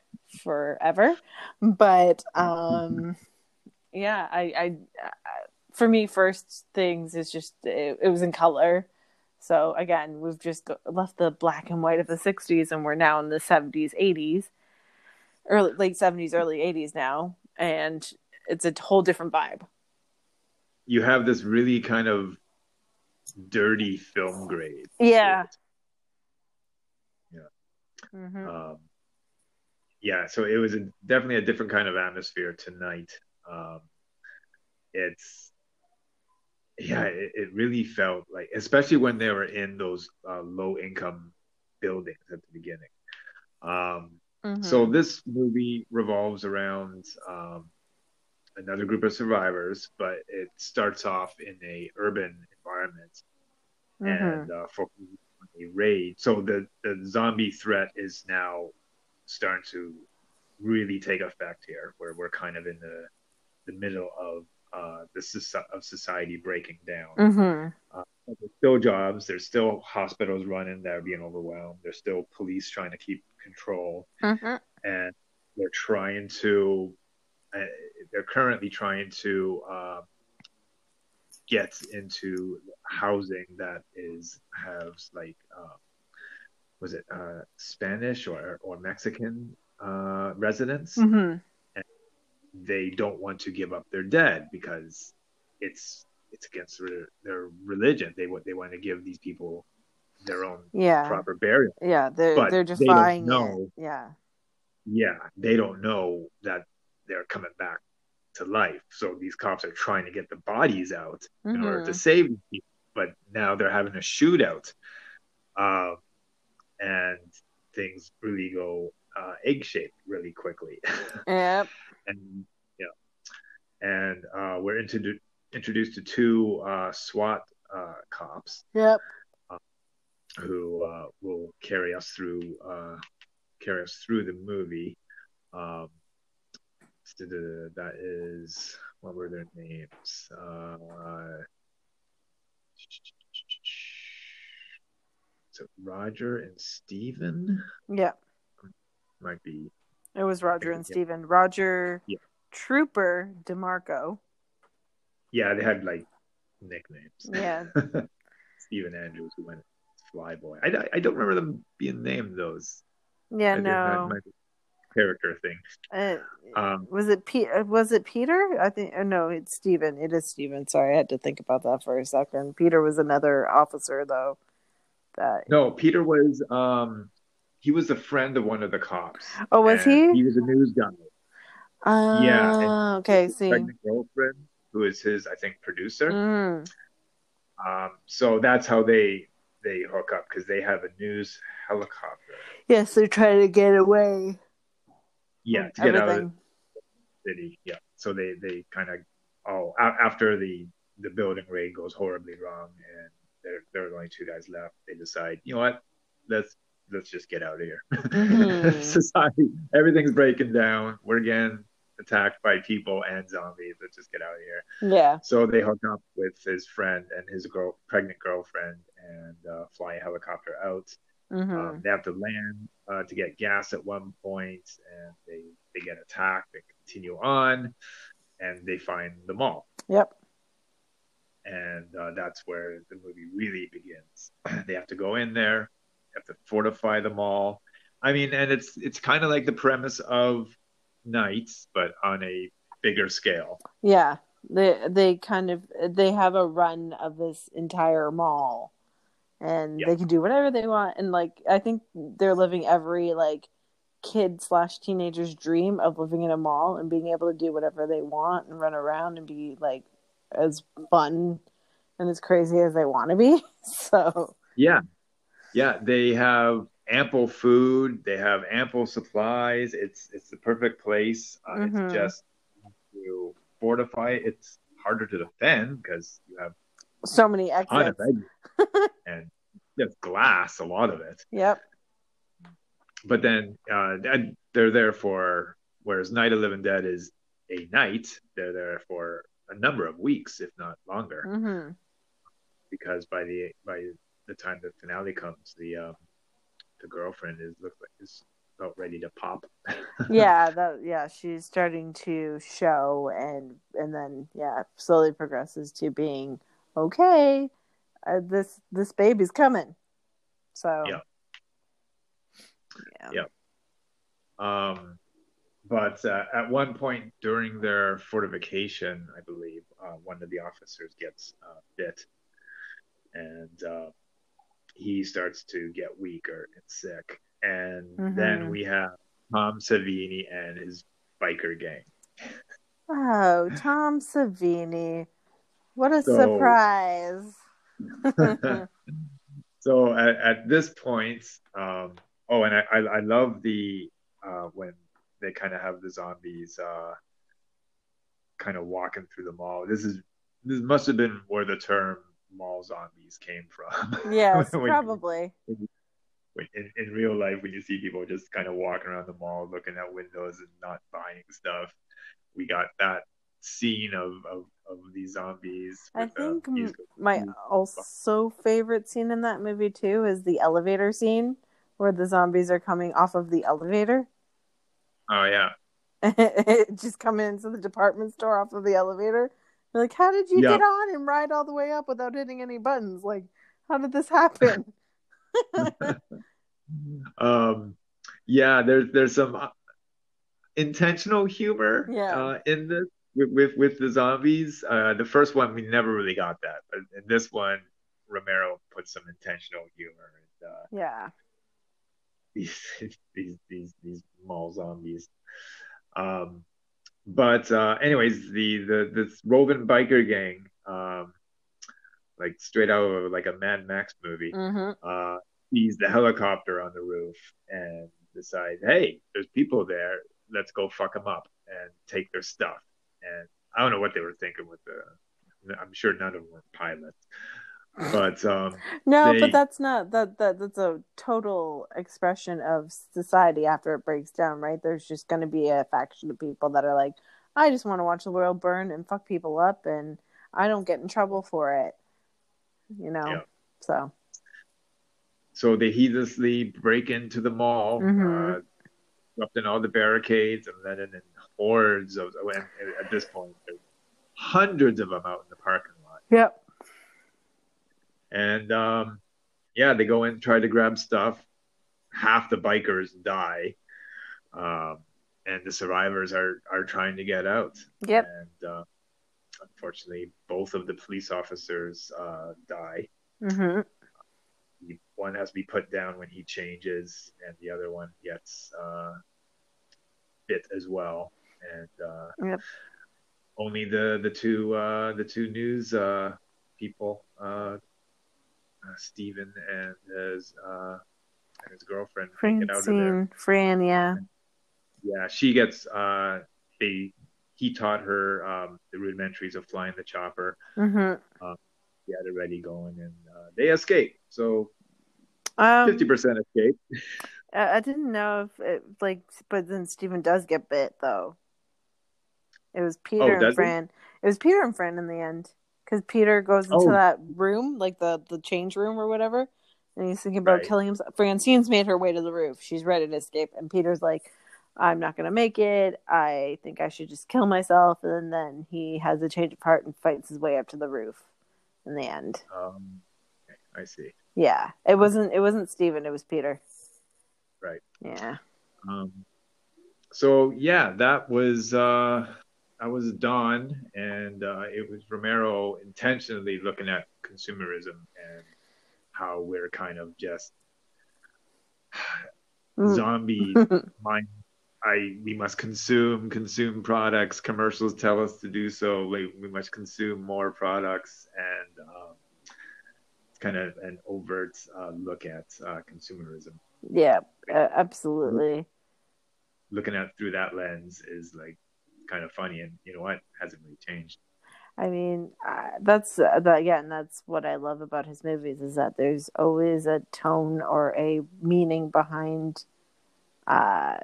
forever. But um yeah I, I I for me first things is just it, it was in color. So again we've just go- left the black and white of the 60s and we're now in the 70s 80s early late 70s early 80s now and it's a whole different vibe You have this really kind of dirty film grade. yeah Yeah. hmm Um, yeah, so it was a, definitely a different kind of atmosphere tonight. Um, it's yeah, it, it really felt like, especially when they were in those uh, low income buildings at the beginning. Um, Mm-hmm. So this movie revolves around um, another group of survivors, but it starts off in a urban environment Mm-hmm. and uh, focuses on a raid. So the the zombie threat is now starting to really take effect here, where we're kind of in the the middle of uh, the of society breaking down. hmm But There's still jobs. There's still hospitals running that are being overwhelmed. There's still police trying to keep control hmm and they're trying to uh, they're currently trying to uh, get into housing that is has like uh, was it uh, Spanish or or Mexican uh, residents? Hmm they don't want to give up their dead because it's it's against their, their religion. They want they want to give these people their own yeah proper burial yeah they're But they're they don't defying it. yeah yeah, they don't know that they're coming back to life. So these cops are trying to get the bodies out in order to Mhm. save people, but now they're having a shootout, um, and things really go uh, egg shaped really quickly. yep and yeah, and uh, we're introdu- introduced to two uh, SWAT uh, cops yep who uh, will carry us through uh, carry us through the movie. Um, that is what were their names? Uh, so Roger and Steven yep might be It was Roger and Yeah. Steven. Roger Yeah. Trooper DeMarco. yeah they had like nicknames. Yeah. Steven Andrews who went Flyboy. I, I don't remember them being named those. Yeah, I no. character thing. Uh, Um, was it Pete? Was it Peter? I think. uh, No, it's Steven. It is Steven. Sorry, I had to think about that for a second. Peter was another officer, though. That. No, Peter was um he was a friend of one of the cops. Oh, was he? He was a news guy. Uh, Yeah, Okay. See. Girlfriend, who is his, I think, producer. Mm, Um, so that's how they they hook up because they have a news helicopter. yes, they're trying to get away. Yeah, to get out of the city. Yeah, so they they kind of all after the the building raid goes horribly wrong and there there are only two guys left. They decide, you know what, let's let's just get out of here. Mhm. Society, everything's breaking down. We're getting attacked by people and zombies. Let's just get out of here. Yeah. So they hook up with his friend and his girl, pregnant girlfriend, and uh, fly a helicopter out. hmm Um, they have to land uh, to get gas at one point, and they they get attacked. They continue on, and they find the mall, Yep. and uh, that's where the movie really begins. they have to go in there, have to fortify the mall. I mean, and it's it's kind of like the premise of nights, but on a bigger scale. Yeah, they they kind of they have a run of this entire mall, and Yeah. they can do whatever they want. And like I think they're living every like kid slash teenager's dream of living in a mall and being able to do whatever they want and run around and be like as fun and as crazy as they want to be. So Yeah. Yeah, they have ample food, they have ample supplies. It's it's the perfect place. Uh, Mhm. It's just to fortify it. It's harder to defend because you have so many exits. and just glass, a lot of it. Yep. But then uh, they're there for whereas Night of Living Dead is a night, they're there for a number of weeks, if not longer. hmm because by the by the time the finale comes, the um, the girlfriend is looks like is about ready to pop. yeah that yeah she's starting to show and and then yeah slowly progresses to being okay uh, this this baby's coming so Yeah. yeah Yeah. Um, but uh, at one point during their fortification, I believe uh, one of the officers gets uh, bit, and uh, he starts to get weaker and sick. And then Mhm. we have Tom Savini and his biker gang. oh tom savini what a So- surprise so at, at this point, um, oh, and I, I, I love the uh, when they kind of have the zombies uh, kind of walking through the mall. This is this must have been where the term mall zombies came from. yes When- probably when- in, in real life, when you see people just kind of walking around the mall, looking at windows and not buying stuff, we got that scene of of, of these zombies. i uh, think m- my also favorite scene in that movie too is the elevator scene where the zombies are coming off of the elevator Oh yeah. just come into the department store off of the elevator. You're like, how did you Yeah. get on and ride all the way up without hitting any buttons? Like, how did this happen? um yeah there's there's some uh, intentional humor Yeah. uh, in this with, with with the zombies uh the first one we never really got that but in this one romero put some intentional humor and uh yeah. these these these these mall zombies um but uh anyways the the this roving biker gang um like straight out of like a mad max movie hmm uh, sees the helicopter on the roof and decides, hey, there's people there. Let's go fuck them up and take their stuff. And I don't know what they were thinking with the. I'm sure none of them were pilots, but um, No, They- but that's not that that that's a total expression of society after it breaks down, right? There's just going to be a faction of people that are like, I just want to watch the world burn and fuck people up, and I don't get in trouble for it, you know. Yeah. So so they heedlessly break into the mall, Mhm. uh, up in all the barricades, and then in hordes of. At this hundreds of them out in the parking lot. yep. And um, yeah, they go in, try to grab stuff. Half the bikers die, um, and the survivors are are trying to get out. Yep. And uh, unfortunately, both of the police officers uh, die. hmm One has to be put down when he changes, and the other one gets uh, bit as well. And uh, Yep. only the the two uh, the two news uh, people, uh, Stephen and his uh, and his girlfriend, make out of there. Francine, Fran, yeah. Yeah, she gets. Uh, they he taught her um, the rudimentaries of flying the chopper. hmm He had it ready going, and uh, they escape. So Um, fifty percent escape. I didn't know if it like, but then Stephen does get bit though. It was Peter Oh, and? Fran. It was Peter and Fran in the end because Peter goes into Oh. that room, like the the change room or whatever, and he's thinking about Right. killing himself. Francine's made her way to the roof. She's ready to escape, and Peter's like, "I'm not gonna make it. I think I should just kill myself." And then he has a change of heart and fights his way up to the roof. In the end, Um, I see. yeah, it wasn't it wasn't Stephen. It was Peter. Right. Yeah. Um, so yeah, that was uh, that was Dawn, and uh, it was Romero intentionally looking at consumerism and how we're kind of just Mm. zombie mind. I we must consume consume products. Commercials tell us to do so. Like we must consume more products, and um, it's kind of an overt uh, look at uh, consumerism. Yeah, uh, absolutely. Looking at through that lens is like kind of funny, and you know what hasn't really changed. I mean, uh, that's uh, that, again, that's what I love about his movies is that there's always a tone or a meaning behind uh,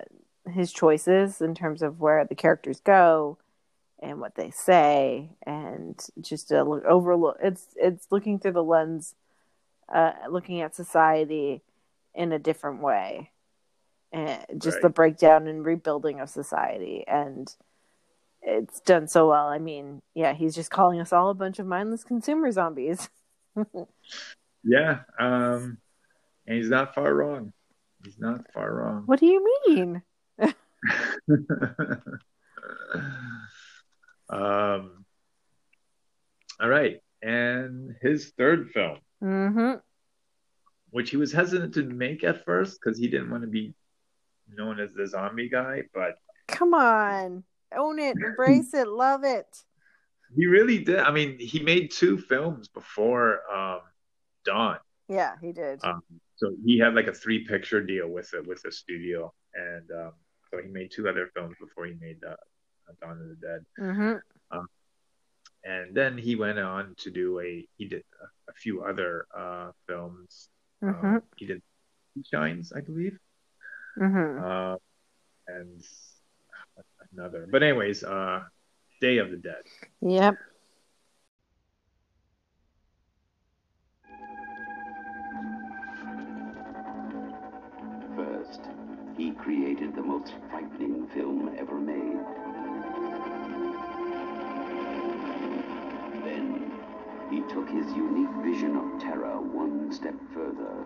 his choices in terms of where the characters go and what they say, and just a look overlook. It's it's looking through the lens, uh, looking at society in a different way, and just the breakdown and rebuilding of society and it's done so well. I mean, yeah, he's just calling us all a bunch of mindless consumer zombies. Yeah, um, and he's not far wrong. He's not far wrong. what do you mean? um, all right, and his third film, Mm-hmm. which he was hesitant to make at first because he didn't want to be known as the zombie guy, but Come on, own it, embrace it, love it. he really did. I mean, he made two films before um, Dawn. Yeah, he did. Um, so he had like a three picture deal with it with the studio, and um, so he made two other films before he made uh, Dawn of the Dead. mm-hmm. and then he went on to do a he did a, a few other uh films Mm-hmm. um, he did shines i believe Mm-hmm. uh and another but anyways uh day of the dead Yep. First, he created the most frightening film ever made. Then, he took his unique vision of terror one step further.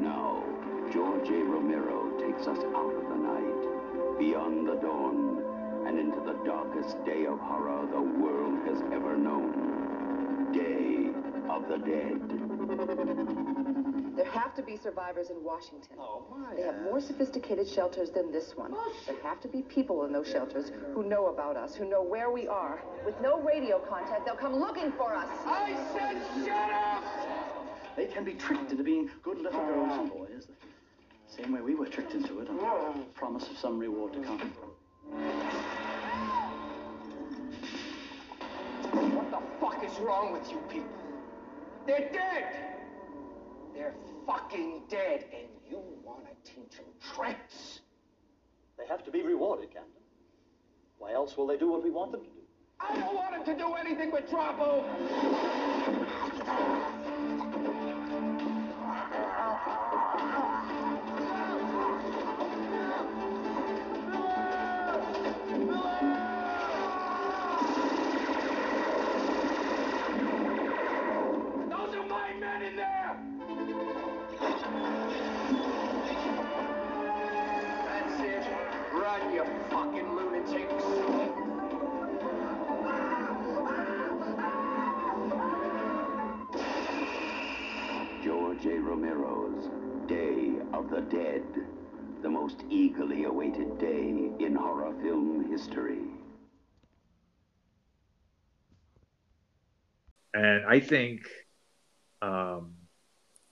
Now, George A. Romero takes us out of the night, beyond the dawn, and into the darkest day of horror the world has ever known. Day of the Dead. There have to be survivors in Washington. Oh, my. They have more sophisticated shelters than this one. Oh, there have to be people in those shelters who know about us, who know where we are. With no radio contact, they'll come looking for us. I said shut up! They can be tricked into being good little ah. girls and boys. The same way we were tricked into it on the promise of some reward to come. What the fuck is wrong with you people? They're dead! They're fucking dead, and you want to teach them tricks? They have to be rewarded, Captain. Why else will they do what we want them to do? I don't want them to do anything but drop over! Dead, the most eagerly awaited day in horror film history. and i think um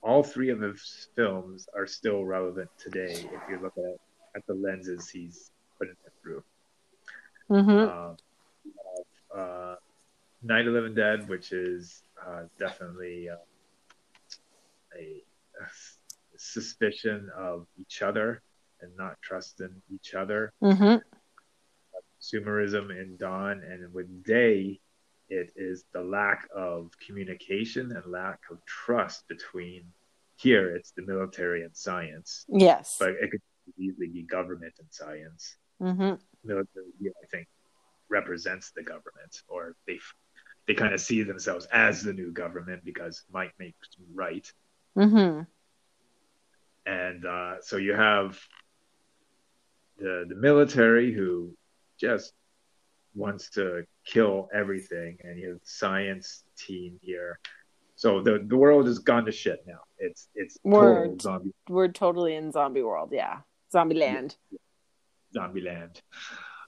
all three of his films are still relevant today if you look at at the lenses he's putting it through Mm-hmm. um, we have, uh, Night of the Living Dead, which is uh, definitely uh, a, a s- suspicion of each other and not trusting each other. Mm-hmm. Consumerism in Dawn, and with Day, it is the lack of communication and lack of trust between. Here, it's the military and science, Yes. but it could easily be government and science Mm-hmm. military, I think, represents the government, or they they kind of see themselves as the new government because might makes right, Mm-hmm. And uh, so you have the the military who just wants to kill everything, and you have the science team here. So the the world has gone to shit now. It's it's We're total zombie we're totally in zombie world. Yeah, zombie land. zombie land.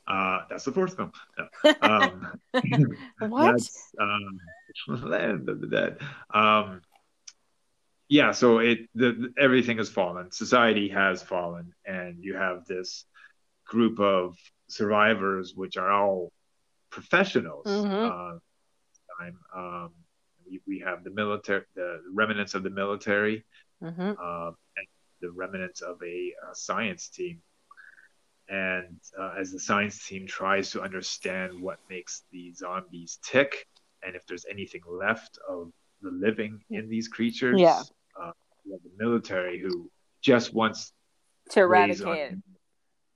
Uh, that's the fourth film. No. Um, What? That's, um, Land of the Dead. Um, yeah, so it the, everything has fallen. Society has fallen, and you have this group of survivors, which are all professionals. Mhm. Uh, um, we, we have the military, the remnants of the military, hmm uh, and the remnants of a, uh science team. And uh, as the science team tries to understand what makes the zombies tick, and if there's anything left of the living in these creatures, Yeah. The military who just wants To eradicate. on-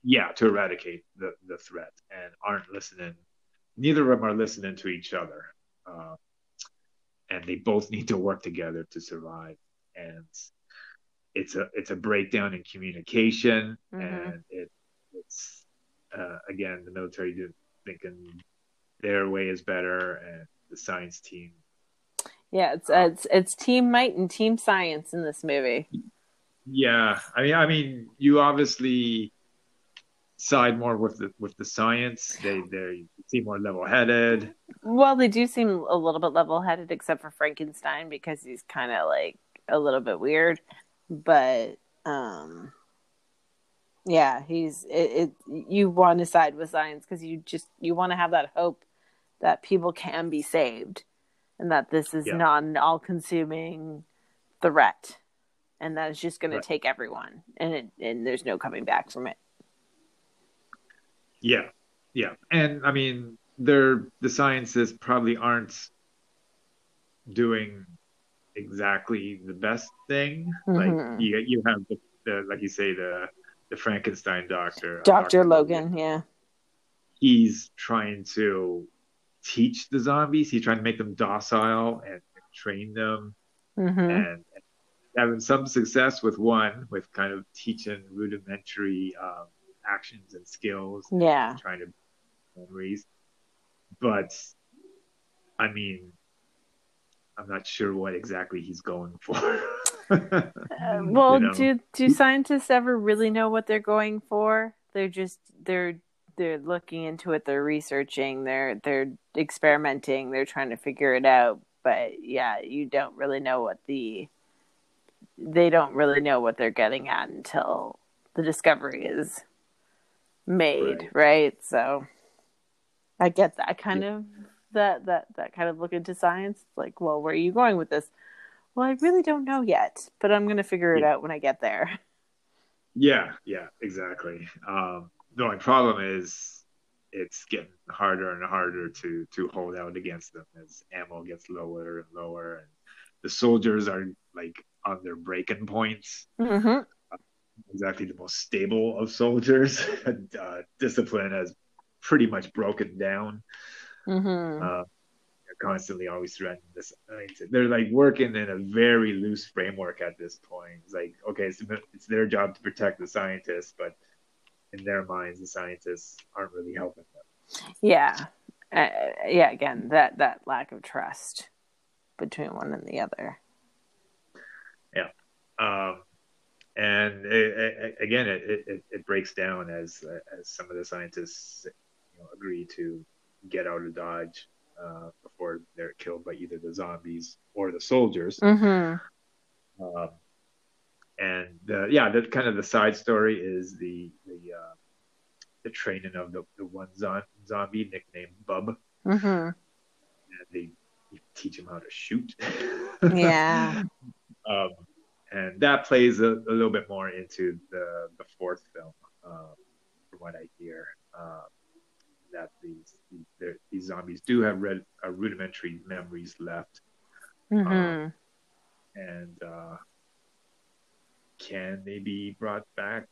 yeah, to eradicate the, the threat, and aren't listening. Neither of them are listening to each other, uh, and they both need to work together to survive. And it's a it's a breakdown in communication, Mhm. and it it's uh, again the military thinking their way is better, and the science team Yeah, it's it's it's team might and team science in this movie. Yeah, I mean, I mean, you obviously side more with the with the science. They they seem more level headed. Well, they do seem a little bit level headed, except for Frankenstein because he's kind of like a little bit weird. But um, yeah, he's it. it you want to side with science because you just you want to have that hope that people can be saved, and that this is Yeah. not an all-consuming threat, and that it's just going Right. to take everyone, and it, and there's no coming back from it. Yeah, yeah, and I mean, they're the scientists probably aren't doing exactly the best thing. Mhm. Like you you have the, the like you say the the Frankenstein doctor, uh, Doctor Logan, yeah. he's trying to teach the zombies. He's trying to make them docile and, and train them, hmm and, and having some success with one, with kind of teaching rudimentary um, actions and skills, Yeah. trying to memories. But I mean, I'm not sure what exactly he's going for. Uh, well, You know? do do scientists ever really know what they're going for? They're just they're they're looking into it. They're researching. They're they're experimenting. They're trying to figure it out. But yeah, you don't really know what the they don't really know what they're getting at until the discovery is made, right? So I get that kind of that that that kind of look into science. Like, well, where are you going with this? Well, I really don't know yet, but I'm going to figure it Yeah. out when I get there. Yeah, yeah, exactly. Um, the only problem is it's getting harder and harder to to hold out against them as ammo gets lower and lower, and the soldiers are like on their breaking points. Mm-hmm. Exactly the most stable of soldiers. uh, discipline has pretty much broken down. Mm-hmm. Uh, they're constantly always threatening this. I mean, they're like working in a very loose framework at this point. It's like, okay, it's, it's their job to protect the scientists, but in their minds, the scientists aren't really helping them. Yeah, uh, yeah. Again, that that lack of trust between one and the other. Yeah. Um, and it, it, again, it, it, it breaks down as as some of the scientists you know, agree to get out of Dodge uh, before they're killed by either the zombies or the soldiers. Mm-hmm. Um, and yeah, the kind of the side story is the the uh, the training of the, the one zo- zombie nicknamed Bub. Mm-hmm. And they teach him how to shoot. Yeah. um, and that plays a, a little bit more into the the fourth film, um, from what I hear. Um, that these these, these zombies do have red, uh, rudimentary memories left, Mm-hmm. and uh, can they be brought back?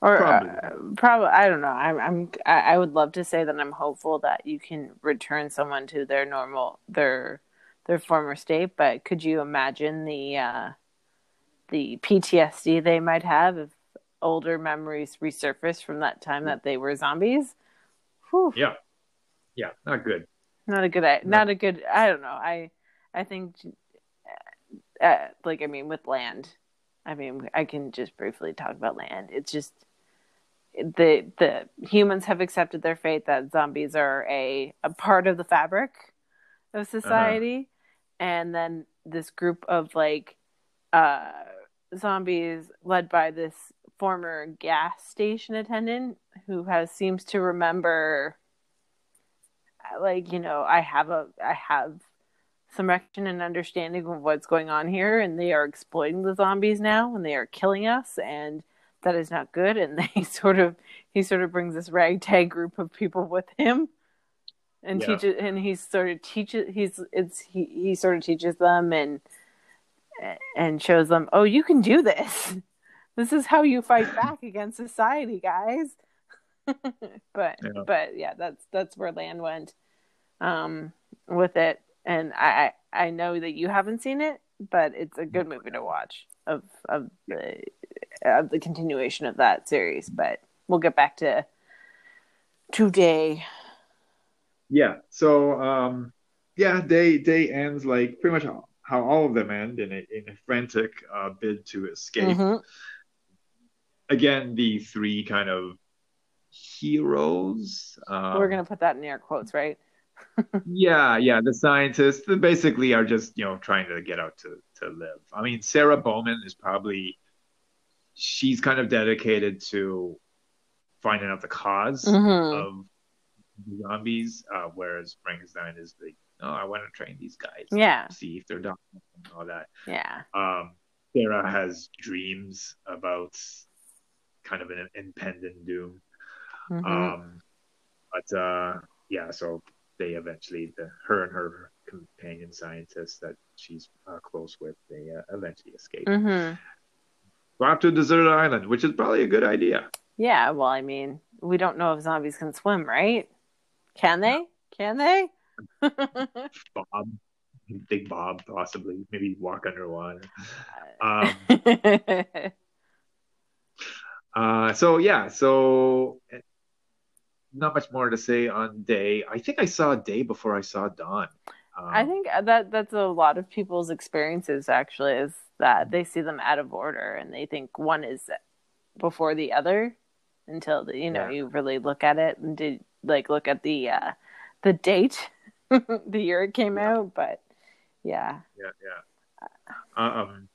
or Probably. probably, uh, probably I don't know. I'm, I'm I would love to say that I'm hopeful that you can return someone to their normal their their former state, but could you imagine the uh, the PTSD they might have if older memories resurface from that time that they were zombies. Whew. Yeah, yeah, not good. Not a good. Not a good. I don't know. I I think, uh, like I mean, with land, I mean, I can just briefly talk about land. It's just the the humans have accepted their fate that zombies are a a part of the fabric of society, uh-huh. and then this group of like uh zombies led by this former gas station attendant who has seems to remember like you know i have a i have some recognition and understanding of what's going on here and they are exploiting the zombies now and they are killing us and that is not good and they sort of he sort of brings this ragtag group of people with him and yeah. teaches and he sort of teaches he's it's he, he sort of teaches them and and shows them oh you can do this this is how you fight back against society guys but yeah. but yeah that's that's where land went um with it and i i know that you haven't seen it but it's a good movie to watch of of the of the continuation of that series but we'll get back to today. Yeah so um yeah day day ends like pretty much how, how all of them end in a in a frantic uh, bid to escape. Mm-hmm. again the three kind of heroes um, we're gonna put that in air quotes right yeah yeah the scientists they basically are just you know trying to get out to to live i mean sarah bowman is probably she's kind of dedicated to finding out the because mm-hmm. of zombies, uh, whereas Frankenstein is the oh, I want to train these guys. Yeah. See if they're done and all that. Yeah. Um, Sarah has dreams about kind of an impending doom. Mm-hmm. Um, but uh, yeah, so they eventually, the her and her companion scientist that she's uh, close with, they uh, eventually escape. Mm-hmm. Go out to a deserted island, which is probably a good idea. Yeah, well, I mean, we don't know if zombies can swim, right? Can they? Can they? Bob, Big Bob, possibly. Maybe walk underwater. Um, uh, so yeah, so not much more to say on Day. I think I saw Day before I saw Dawn. Um, I think that that's a lot of people's experiences. Actually, is that they see them out of order and they think one is before the other until the, you know yeah. you really look at it and did like look at the uh the date the year it came yeah. out but yeah yeah yeah um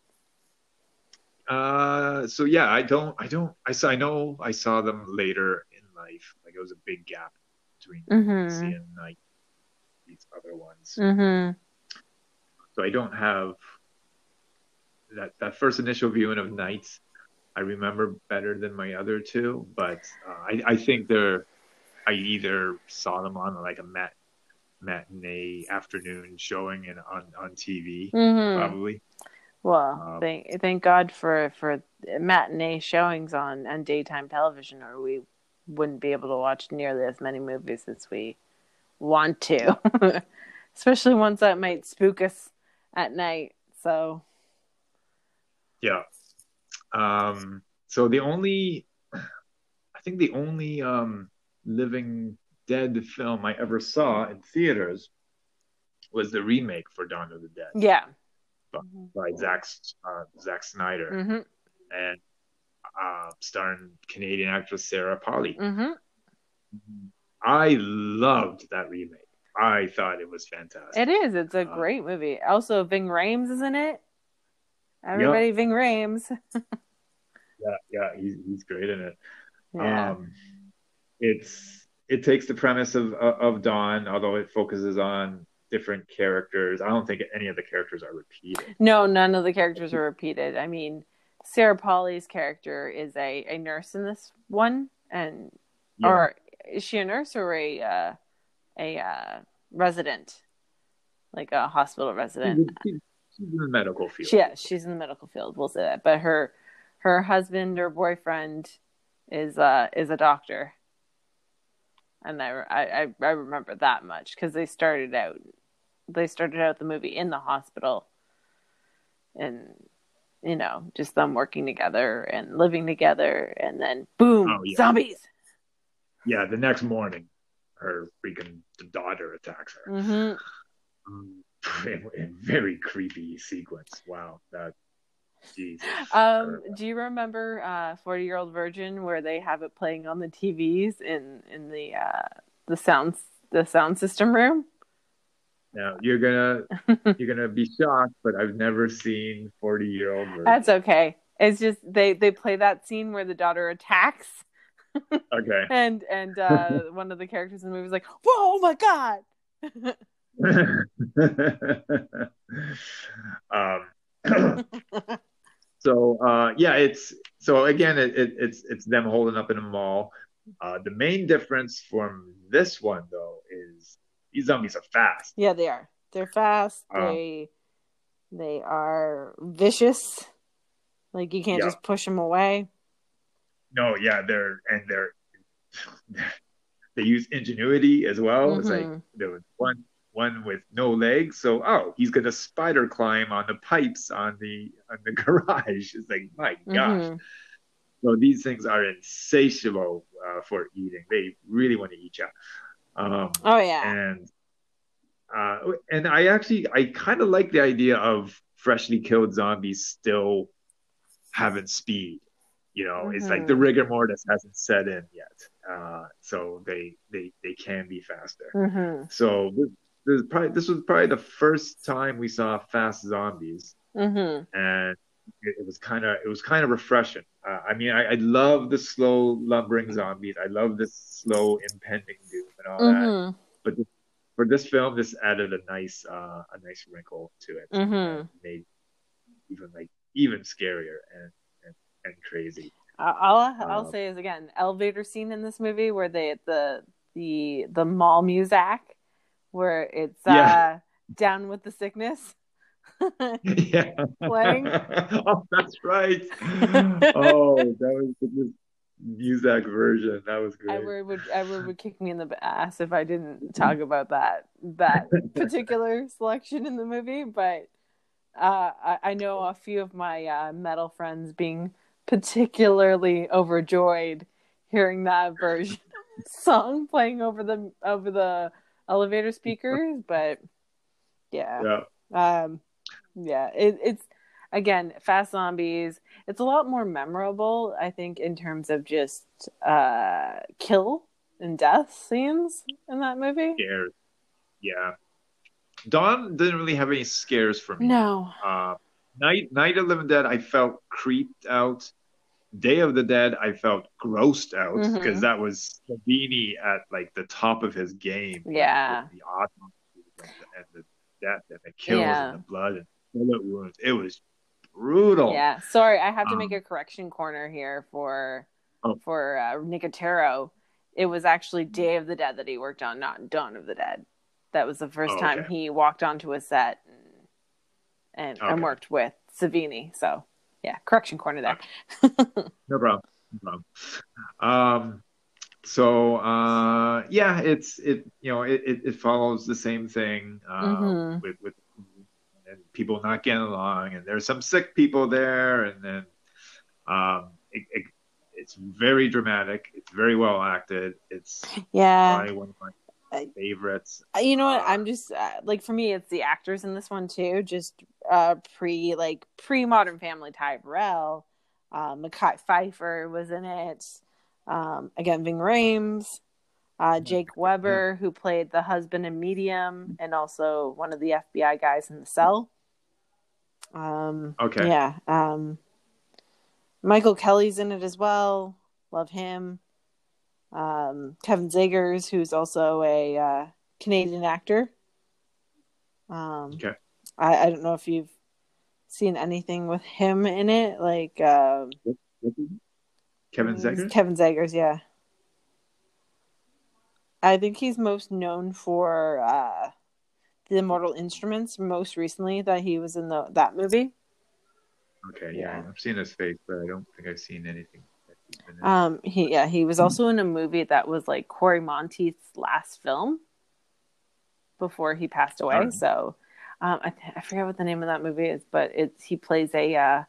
uh so yeah i don't i don't i saw i know i saw them later in life like it was a big gap between mm-hmm. seeing like these other ones mm-hmm. so i don't have that that first initial viewing of nights I remember better than my other two, but uh, I, I think they're I either saw them on like a mat matinee afternoon showing and on on TV mm-hmm. probably. Well, um, thank thank God for for matinee showings on on daytime television, or we wouldn't be able to watch nearly as many movies as we want to, especially ones that might spook us at night. So, yeah, um, so the only, I think the only um, Living Dead film I ever saw in theaters was the remake for Dawn of the Dead. Yeah. By, by Zack uh, Zack Snyder mm-hmm. and uh, starring Canadian actress Sarah Polley. Mm-hmm. I loved that remake. I thought it was fantastic. It is. It's a uh, great movie. Also, Ving Rhames is in it. Everybody, yep. Ving Rhames. yeah, yeah, he's he's great in it. Yeah. Um, it's it takes the premise of of Dawn, although it focuses on different characters. I don't think any of the characters are repeated. No, none of the characters are repeated. I mean, Sarah Polley's character is a, a nurse in this one, and yeah. or is she a nurse or a uh, a uh, resident, like a hospital resident? She's, she's in the medical field. Yeah, she's in the medical field. We'll say that. But her her husband or boyfriend is uh is a doctor and I, I, I remember that much because they started out they started out the movie in the hospital and you know, just them working together and living together, and then boom, Oh, yeah. zombies. Yeah, the next morning, her freaking daughter attacks her. hmm Um, very creepy sequence. Wow, that. Jesus. Um, do you remember uh, Forty Year Old Virgin, where they have it playing on the TVs in in the uh, the sound the sound system room? Now you're gonna you're gonna be shocked, but I've never seen Forty Year Old That's okay. It's just they they play that scene where the daughter attacks, okay. and and uh, one of the characters in the movie is like, "Whoa, oh my god!" um, so uh, yeah, it's so again, it, it, it's it's them holding up in a mall. Uh, the main difference from this one though is these zombies are fast. Yeah, they are. They're fast. Um, they they are vicious. Like you can't Yeah. just push them away. No, yeah, they're and they're they use ingenuity as well. It's like Mhm. there was one one with no legs, so oh, he's gonna spider climb on the pipes on the on the garage. It's like my gosh. Mhm. So these things are insatiable uh, for eating. They really want to eat you. Um, Oh yeah. and uh, and I actually I kind of like the idea of freshly killed zombies still having speed. You know, it's like the Mhm. rigor mortis hasn't set in yet, uh, so they they they can be faster. hmm So this, this probably this was probably the first time we saw fast zombies hmm and it, it was kind of it was kind of refreshing. Uh, I mean, I, I love the slow lumbering zombies. I love this slow impending doom and all that. hmm But this, for this film, this added a nice uh, a nice wrinkle to it. Mm-hmm. made even like even scarier and and, and crazy. All I'll Um, say is again, elevator scene in this movie where they the the the mall music, where it's Yeah. uh down with the sickness. Yeah. Playing. oh, that's right. oh, that was the Muzak version. That was great. Edward would Edward would kick me in the ass if I didn't talk about that that particular selection in the movie. But uh, I, I know a few of my uh, metal friends being particularly overjoyed hearing that version song playing over the over the elevator speakers. But yeah, Yeah. um, yeah, it, it's again fast zombies. It's a lot more memorable, I think, in terms of just uh, kill and death scenes in that movie. Scares. Yeah. Dawn didn't really have any scares for me. No. Uh, Night Night of the Living Dead, I felt creeped out. Day of the Dead, I felt grossed out because that was Savini at like the top of his game. Yeah. With the the, and the death and the kills Yeah. and the blood and bullet wounds. It was brutal. Yeah, sorry, I have to make Um, a correction corner here for Oh. for uh, Nicotero. It was actually Day of the Dead that he worked on, not Dawn of the Dead. That was the first Oh, time okay. he walked onto a set and and, and worked with Savini. So yeah, correction corner there. No problem. No problem. Um, so uh, yeah, it's it you know it, it, follows the same thing uh, Mhm. with with and people not getting along, and there's some sick people there, and then um, it, it, it's very dramatic. It's very well acted. It's Yeah. probably one of my favorites. Uh, You know what? I'm just uh, like for me, it's the actors in this one too. Just uh, pre like pre Modern Family Ty Burrell, uh, Mekhi Phifer was in it. Um, again, Ving Rhames, uh, Jake Weber, who played the husband in Medium, and also one of the FBI guys in the cell. Um, Okay. Yeah. Um, Michael Kelly's in it as well. Love him. Um, Kevin Zegers, who's also a uh, Canadian actor. Um, Okay. I, I don't know if you've seen anything with him in it, like um, Kevin Zegers. Kevin Zegers, yeah. I think he's most known for uh, the Mortal Instruments. Most recently, that he was in the that movie. Okay, yeah, I've seen his face, but I don't think I've seen anything. that he's been in. Um, he yeah, he was also in a movie that was like Cory Monteith's last film before he passed away. Alright. So, um, I th- I forget what the name of that movie is, but it's he plays a uh,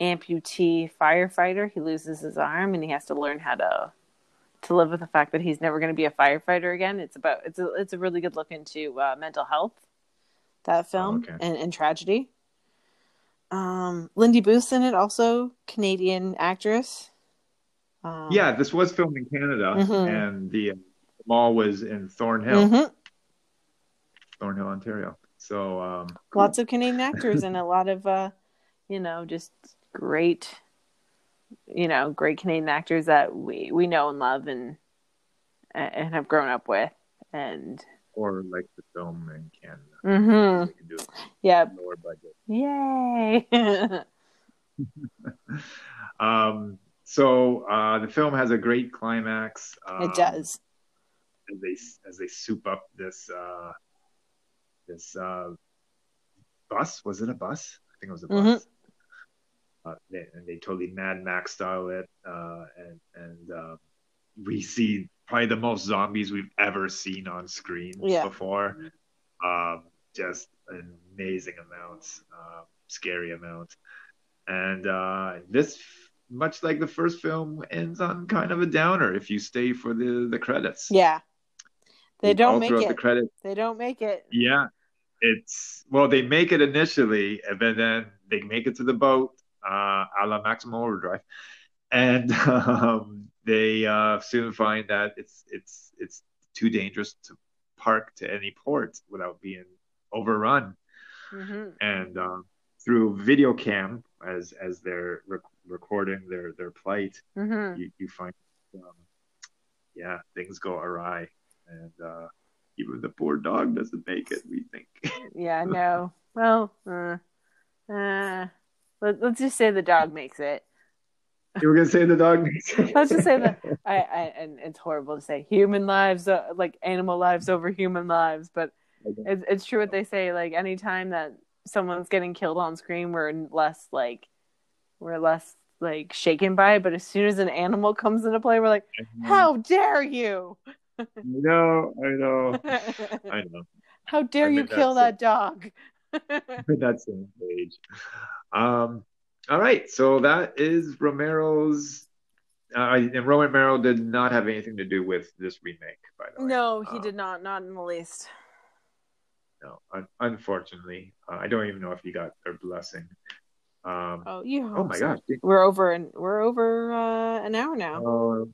amputee firefighter. He loses his arm and he has to learn how to to live with the fact that he's never going to be a firefighter again. It's about it's a it's a really good look into uh, mental health. That film okay. and, and tragedy. Um, Lindy Booth's in it, also Canadian actress. Um, Yeah, this was filmed in Canada, Mhm. and the uh, mall was in Thornhill, mhm. Thornhill, Ontario. So um, lots of Canadian actors and a lot of uh, you know, just great, you know, great Canadian actors that we we know and love and and have grown up with. And or like the film in Canada. Mhm. They yeah, lower budget. yay! Um, so uh, the film has a great climax. Um, it does. as they as they soup up this uh, this uh, bus. Was it a bus? I think it was a bus. Mhm. Uh, they, and they totally Mad Max style it, uh, and and uh, we see probably the most zombies we've ever seen on screen Yeah. before. Um, just an amazing amounts, uh, scary amounts, and uh, this, much like the first film, ends on kind of a downer if you stay for the the credits. Yeah. They don't make it. the credits. They don't make it. Yeah, it's well, they make it initially, and then, then they make it to the boat, uh, a la Maximum Overdrive, and um, they uh, soon find that it's it's it's too dangerous to park to any port without being overrun, hmm and um, through video cam as as they're rec- recording their their plight, hmm you, you find um, yeah things go awry, and uh, even the poor dog doesn't make it. We think. Yeah, no. Well, uh, uh, let, let's just say the dog makes it. You were gonna say the dog makes it. Let's just say that I, I and it's horrible to say human lives, uh, like animal lives over human lives, but it's it's true what they say. Like anytime that someone's getting killed on screen, we're less like we're less like shaken by it. But as soon as an animal comes into play, we're like, how dare you? I know, I know, I know. How dare I'm you that kill that dog? We're that same page. Um, all right, so that is Romero's. Uh, and Roman Romero did not have anything to do with this remake, by the way. No, he Um, did not. Not in the least. No, un- unfortunately, uh, I don't even know if he got their blessing. Um, Oh, you. oh my gosh. We're over and we're over uh, an hour now. Oh,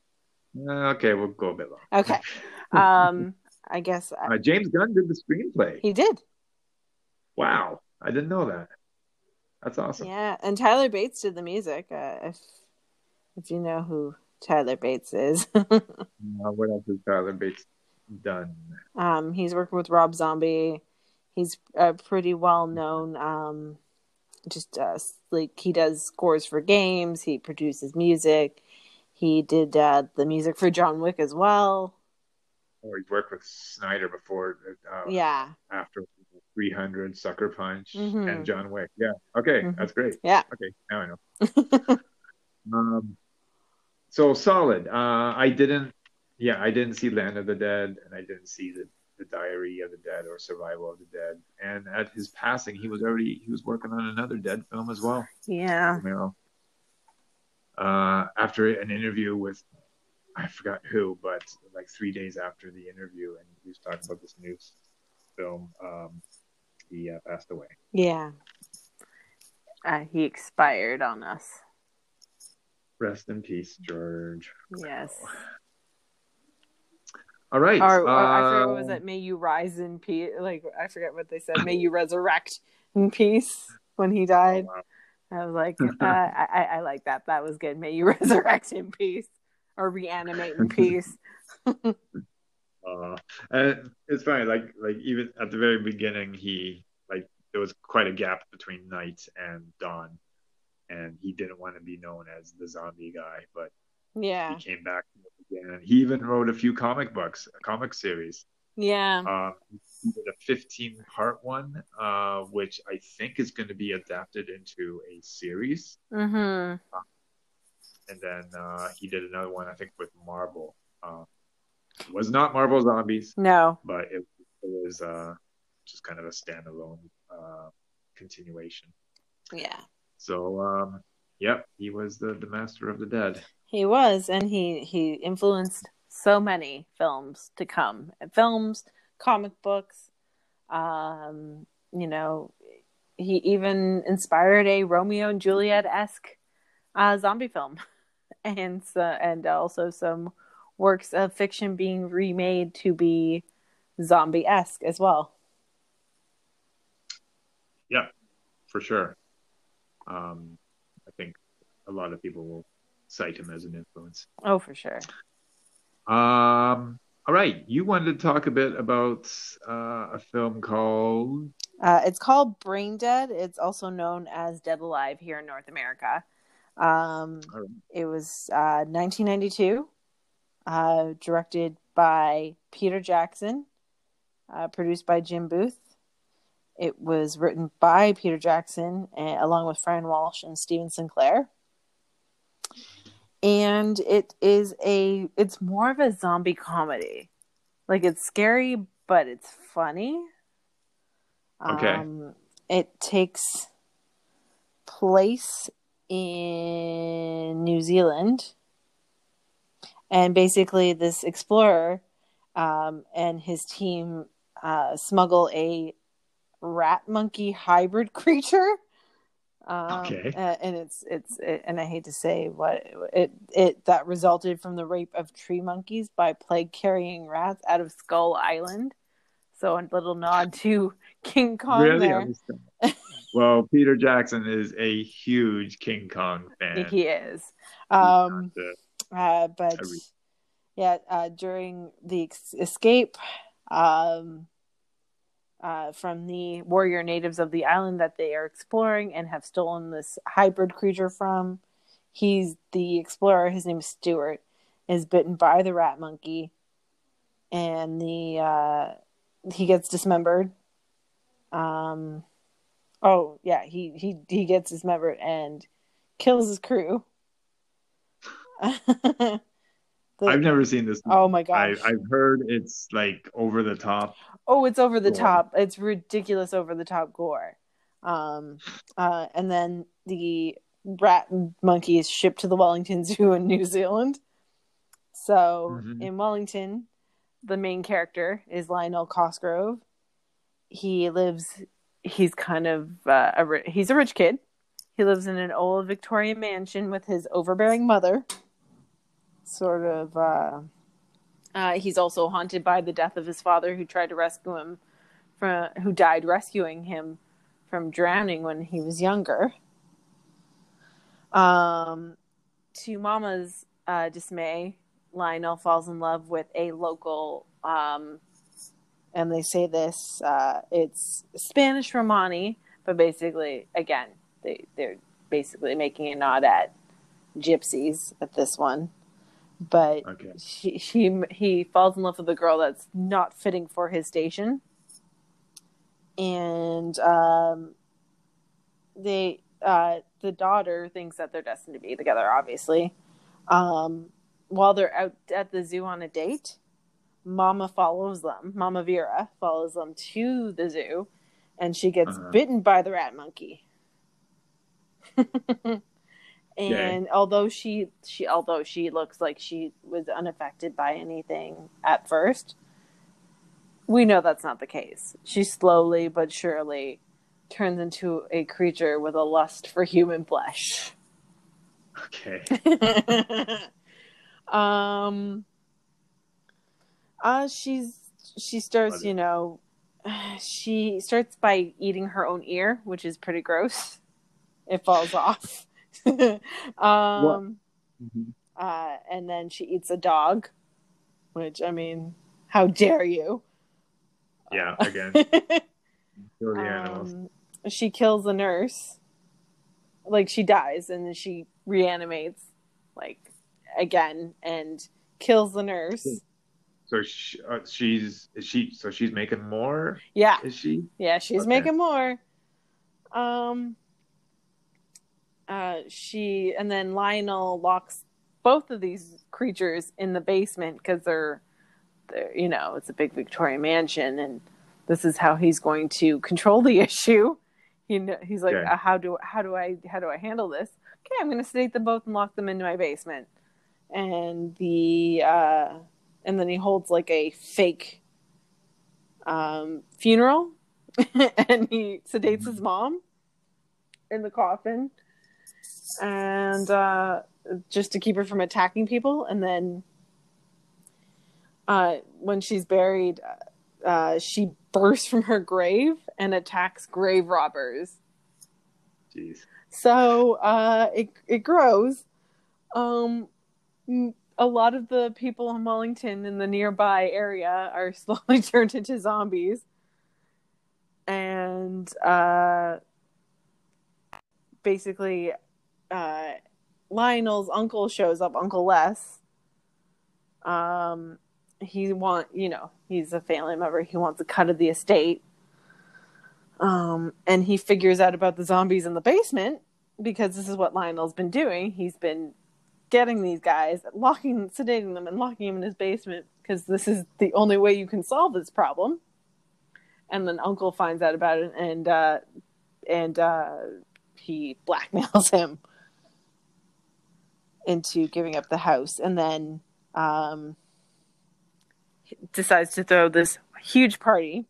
uh, okay, we'll go a bit long. Okay. Um, I guess I, Uh, James Gunn did the screenplay. he did. Wow, I didn't know that. That's awesome. Yeah, and Tyler Bates did the music. Uh, if if you know who Tyler Bates is, Uh, what else has Tyler Bates done? um, he's working with Rob Zombie. He's uh, pretty well known. Um, just uh, like he does scores for games. He produces music. He did uh, the music for John Wick as well. Or he's worked with Snyder before. Uh, Yeah. After 300, Sucker Punch, Mhm. and John Wick. Yeah. Okay, Mhm. that's great. Yeah. Okay, now I know. um, so solid. Uh, I didn't. Yeah, I didn't see Land of the Dead, and I didn't see the, the Diary of the Dead or Survival of the Dead. And at his passing, he was already he was working on another Dead film as well. Yeah. Romero. Uh, after an interview with, I forgot who, but like three days after the interview, and he was talking about this new film, um, he uh, passed away. Yeah. Uh, he expired on us. Rest in peace, George. Yes. All right. Or, or I forget what was it? May you rise in peace. Like I forget what they said. May you resurrect in peace when he died. I was like, uh, I, I, I like that. That was good. May you resurrect in peace or reanimate in peace. Uh, and it's funny, like like even at the very beginning, he like there was quite a gap between night and dawn, and he didn't want to be known as the zombie guy, but Yeah. he came back again. He even wrote a few comic books, a comic series. Yeah. Um, he did a 15 part one, uh, which I think is going to be adapted into a series. Mm-hmm. And then uh, he did another one, I think, with Marvel. It was not Marvel Zombies. No. But it, it was uh, just kind of a standalone uh, continuation. Yeah. So, um, Yep, he was the, the master of the dead. He was, and he he influenced so many films to come. Films, comic books, um, you know, he even inspired a Romeo and Juliet esque uh, zombie film, and uh, and also some works of fiction being remade to be zombie esque as well. Yeah, for sure. Um, I think a lot of people will cite him as an influence. Oh, for sure. Um, all right, you wanted to talk a bit about uh, a film called. Uh, it's called Brain Dead. It's also known as Dead Alive here in North America. Um, right. It was uh, 1992, uh, directed by Peter Jackson, uh, produced by Jim Booth. It was written by Peter Jackson uh, along with Fran Walsh and Stephen Sinclair. And it is a it's more of a zombie comedy. Like it's scary but it's funny. Okay. Um, it takes place in New Zealand. And basically, this explorer um, and his team uh, smuggle a rat monkey hybrid creature. Um, Okay. uh, and it's it's it, and I hate to say what it it that resulted from the rape of tree monkeys by plague carrying rats out of Skull Island. So a little nod to King Kong really? there. Well, Peter Jackson is a huge King Kong fan. He is. Um, Uh, but yeah, uh, during the ex- escape um, uh, from the warrior natives of the island that they are exploring and have stolen this hybrid creature from, he's the explorer. His name is Stuart. Is bitten by the rat monkey, and the uh, he gets dismembered. Um, oh yeah, he he he gets dismembered and kills his crew. The- I've never seen this. Oh my I, gosh. I've heard it's like over the top. Oh, it's over the Gore. top. It's ridiculous over the top gore. Um, uh, and then the rat monkey is shipped to the Wellington Zoo in New Zealand. So Mhm. in Wellington, the main character is Lionel Cosgrove. He lives. He's kind of uh, a he's a rich kid. He lives in an old Victorian mansion with his overbearing mother. Sort of. Uh, uh, he's also haunted by the death of his father, who tried to rescue him from, who died rescuing him from drowning when he was younger. Um, to Mama's uh, dismay, Lionel falls in love with a local, um, and they say this. Uh, it's Spanish Romani, but basically, again, they they're basically making a nod at gypsies at this one. But Okay. she, she he falls in love with a girl that's not fitting for his station and um they uh the daughter thinks that they're destined to be together obviously um while they're out at the zoo on a date mama follows them mama vera follows them to the zoo and she gets Uh-huh. bitten by the rat monkey and although she she although she looks like she was unaffected by anything at first we know that's not the case. She slowly but surely turns into a creature with a lust for human flesh. Okay. um uh she's she starts you know she starts by eating her own ear which is pretty gross. It falls off um Mhm. uh and then she eats a dog which i mean how dare you Yeah. Again, kill the animals. um, she kills the nurse like she dies and then she reanimates like again and kills the nurse So she, uh, she's she so she's making more? yeah Is she? yeah she's Okay. making more um uh she and then lionel locks both of these creatures in the basement because they're they're you know it's a big victorian mansion and this is how he's going to control the issue he he's like Okay. uh, how do how do i how do i handle this okay, I'm going to sedate them both and lock them into my basement. And the uh, and then he holds like a fake um, funeral, and he sedates his mom in the coffin, and uh, just to keep her from attacking people. And then uh, when she's buried, uh, she bursts from her grave and attacks grave robbers. Jeez. So uh, it it grows. Um, a lot of the people in Wellington and the nearby area are slowly turned into zombies, and uh, basically, uh, Lionel's uncle shows up, Uncle Les. Um, he want you know he's a family member. He wants a cut of the estate. Um, and he figures out about the zombies in the basement because this is what Lionel's been doing. He's been getting these guys, locking, sedating them, and locking them in his basement because this is the only way you can solve this problem. And then Uncle finds out about it, and uh, and uh, he blackmails him into giving up the house, and then um, decides to throw this huge party.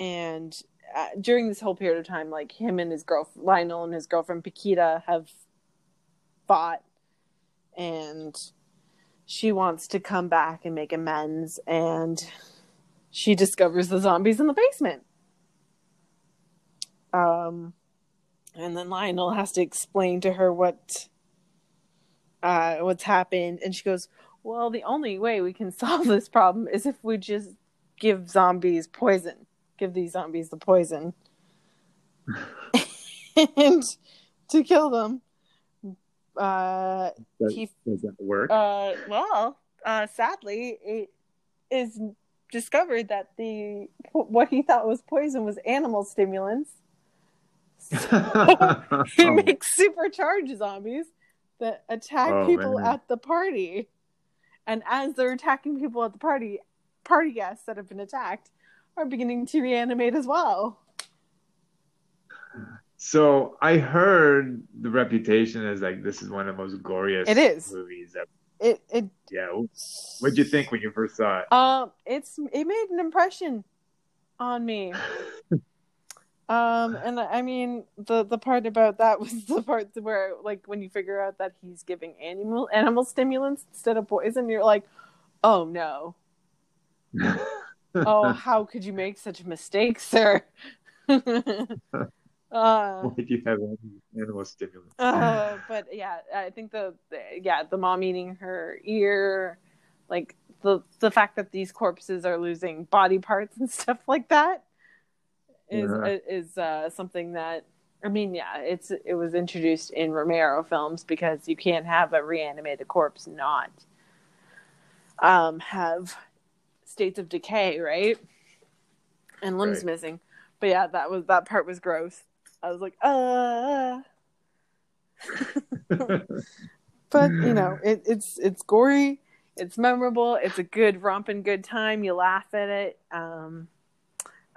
And uh, during this whole period of time, like him and his girl Lionel and his girlfriend Paquita have fought, and she wants to come back and make amends, and she discovers the zombies in the basement. Um, and then Lionel has to explain to her what uh, what's happened, and she goes, "Well, the only way we can solve this problem is if we just give zombies poison. Give these zombies the poison, and to kill them." Uh, Does, he does that work? uh, well, uh, sadly, it is discovered that the what he thought was poison was animal stimulants. So he makes supercharged zombies that attack Oh, people man. at the party, and as they're attacking people at the party, party guests that have been attacked are beginning to reanimate as well. So I heard the reputation is like this is one of the most glorious It is. movies ever. It it Yeah. What'd you think when you first saw it? Um, it's it made an impression on me. um, and I mean the the part about that was the part where like when you figure out that he's giving animal animal stimulants instead of poison, you're like, oh no, oh how could you make such a mistake, sir? uh, Why do you have animal stimulants? uh, but yeah, I think the, the yeah the mom eating her ear, like the the fact that these corpses are losing body parts and stuff like that is Yeah. is uh, something that I mean yeah it's it was introduced in Romero films because you can't have a reanimated corpse not um have states of decay right? And limbs Right. missing. But yeah that was that part was gross. I was like uh. But you know it, it's it's gory. It's memorable. It's a good romping good time. You laugh at it. Um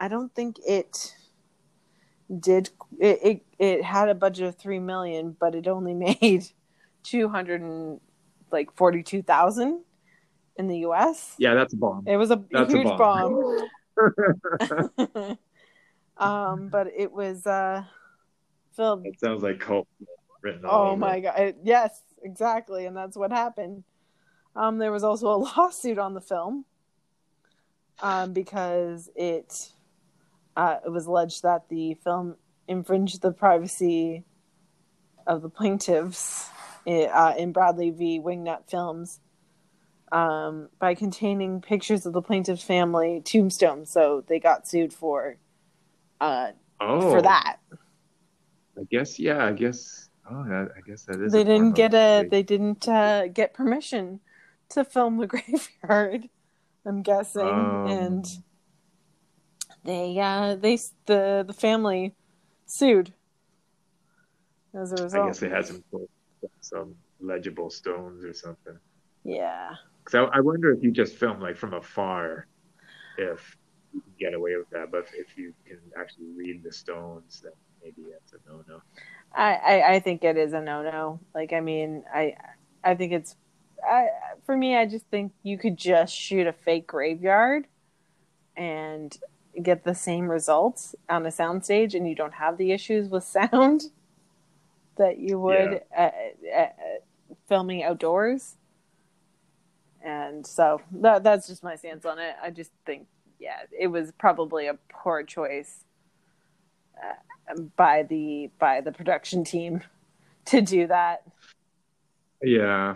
i don't think it did it it, it had a budget of three million but it only made 200 and like 42,000 in the US yeah, that's a bomb. it was a That's a huge bomb. bomb um but it was uh filled It sounds like cult written Oh my it. god! It- yes, exactly, and that's what happened. Um, there was also a lawsuit on the film um, because it uh, it was alleged that the film infringed the privacy of the plaintiffs i- uh, in Bradley v. Wingnut Films um, by containing pictures of the plaintiff's family tombstones. So they got sued for uh, Oh, for that. I guess yeah. I guess. Oh, that, I guess that is. they a didn't get a they didn't uh, get permission to film the graveyard i'm guessing Um. and they uh they the the family sued as a result I guess they had some some legible stones or something. yeah So I, I wonder if you just film like from afar, if you can get away with that. But if you can actually read the stones, then maybe that's a no-no. I, I, I think it is a no no. Like, I mean, I I think it's I, for me. I just think you could just shoot a fake graveyard and get the same results on a soundstage, and you don't have the issues with sound that you would at, filming outdoors. And so that that's just my stance on it. I just think, yeah, it was probably a poor choice uh, by the by the production team to do that. Yeah.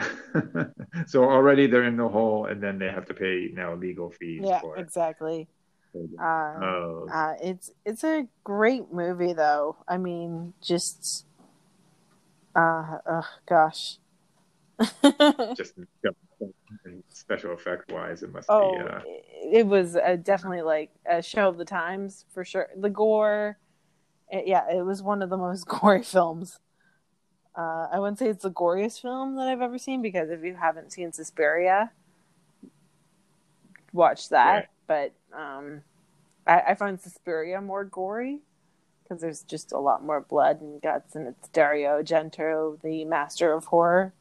So already they're in the hole, and then they have to pay now legal fees. Yeah, for it. exactly. Uh, Oh. uh, it's it's a great movie, though. I mean, just uh, oh gosh. Just special effect wise, it must oh, be. Uh, it, it was uh, definitely like a show of the times for sure. The gore, it- yeah, it was one of the most gory films. Uh, I wouldn't say it's the goriest film that I've ever seen because if you haven't seen Suspiria, watch that. Right. But um, I, I find Suspiria more gory because there's just a lot more blood and guts, and it's Dario Argento, the master of horror.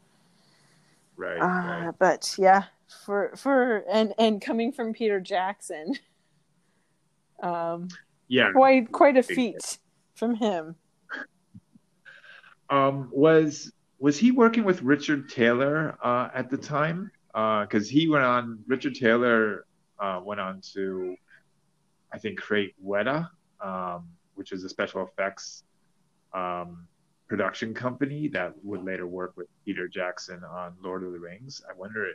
right. Uh, right. But yeah, for for and and coming from Peter Jackson, um, Yeah. quite quite a feat from him. Um, was was he working with Richard Taylor uh, at the time? Because he went on. Richard Taylor uh, went on to, I think, create Weta, um, which is a special effects um, production company that would later work with Peter Jackson on Lord of the Rings. I wonder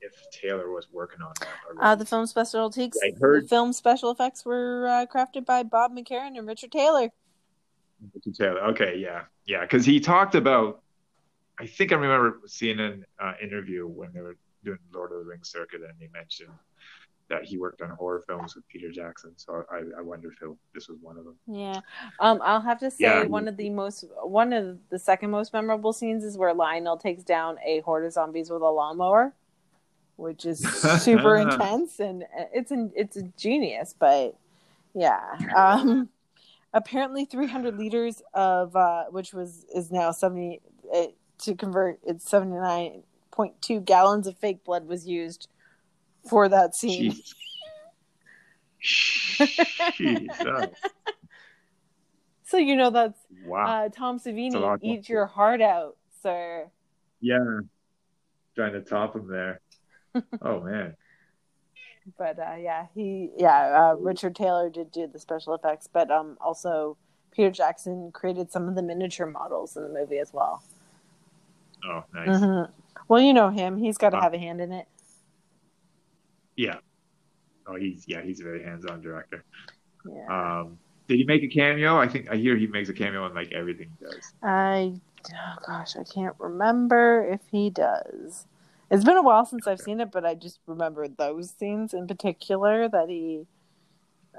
if Taylor was working on that. Uh, the film special takes I heard- the film special effects were uh, crafted by Bob McCarron and Richard Taylor. Taylor. Okay, yeah, yeah, because he talked about. I think I remember seeing an uh, interview when they were doing Lord of the Rings circuit, and he mentioned that he worked on horror films with Peter Jackson. So I, I wonder if this was one of them. Yeah, um, I'll have to say Yeah. one of the most one of the second most memorable scenes is where Lionel takes down a horde of zombies with a lawnmower, which is super intense and uh, it's an, it's a genius. But yeah, um, apparently 300 liters of uh, which was is now 70 uh, to convert it's 79.2 gallons of fake blood was used for that scene. So you know that's Wow. uh, Tom Savini, eat your heart out, sir. Yeah. Trying to top him there. Oh man. But uh, yeah, he yeah uh, Richard Taylor did do the special effects, but um also Peter Jackson created some of the miniature models in the movie as well. Oh, nice. Mhm. Well, you know him; he's got to Uh, have a hand in it. Yeah. Oh, he's yeah, he's a very hands-on director. Yeah. Um, did he make a cameo? I think I hear he makes a cameo in like everything he does. I oh gosh, I can't remember if he does. It's been a while since I've seen it, but I just remember those scenes in particular that he.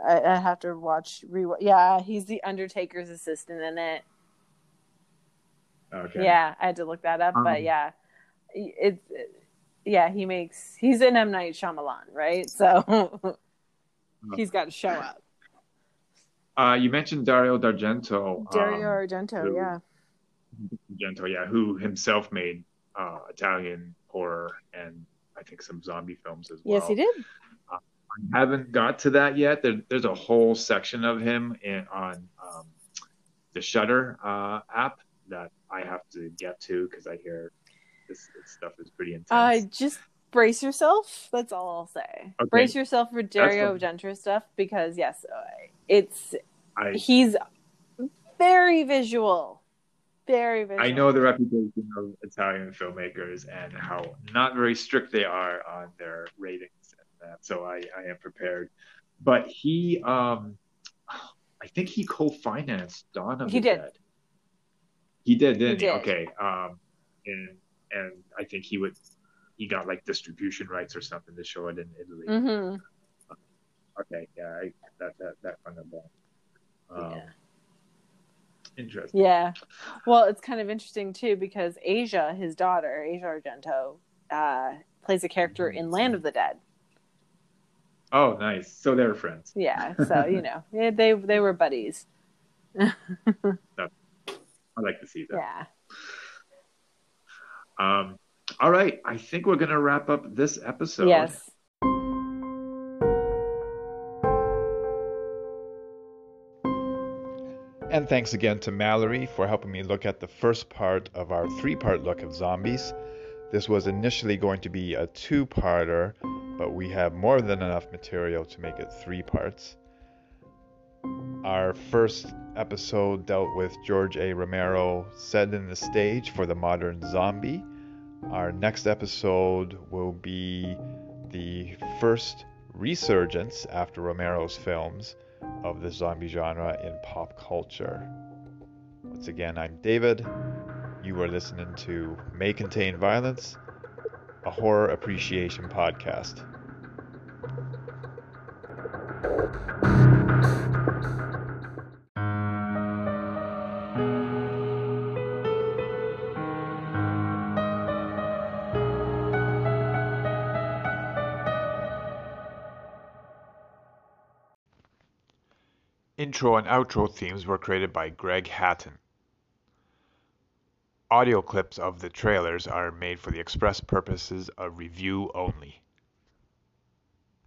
I, I have to watch. Re- yeah, he's the Undertaker's assistant in it. Okay. Yeah, I had to look that up, but Um, yeah, it's yeah he makes he's in M Night Shyamalan, right? So he's got to show up. Uh, you mentioned Dario D'Argento. Dario um, Argento, who- yeah, Argento, yeah, who himself made uh, Italian horror and I think some zombie films as well. yes, he did. I haven't got to that yet. There, there's a whole section of him in, on um, the Shudder uh, app that I have to get to because I hear this, this stuff is pretty intense. Uh, just brace yourself. That's all I'll say. Okay. Brace yourself for Dario. Argento stuff because yes, uh, it's I he's very visual, very visual. I know the reputation of Italian filmmakers and how not very strict they are on their ratings and that. So I, I am prepared. But he, um, I think he co-financed Dawn of He the did. Dead. He did, didn't he? did. Okay. Um, and and I think he would, he got like distribution rights or something to show it in Italy. hmm Okay, yeah, I, that that that rung a bell. Um, Yeah. Interesting. Yeah. Well, it's kind of interesting too because Asia, his daughter, Asia Argento, uh, plays a character in Land of the Dead. Oh, nice. So they were friends. Yeah. So you know, yeah, they they were buddies. I like to see that. Yeah. Um, all right, I think we're gonna wrap up this episode. Yes. And thanks again to Mallory for helping me look at the first part of our three part look of zombies. This was initially going to be a two parter, but we have more than enough material to make it three parts. Our first episode dealt with George A. Romero setting the stage for the modern zombie. Our next episode will be the first resurgence after Romero's films of the zombie genre in pop culture. Once again, I'm David. You are listening to May Contain Violence, a horror appreciation podcast. Intro and outro themes were created by Greg Hatton. Audio clips of the trailers are made for the express purposes of review only.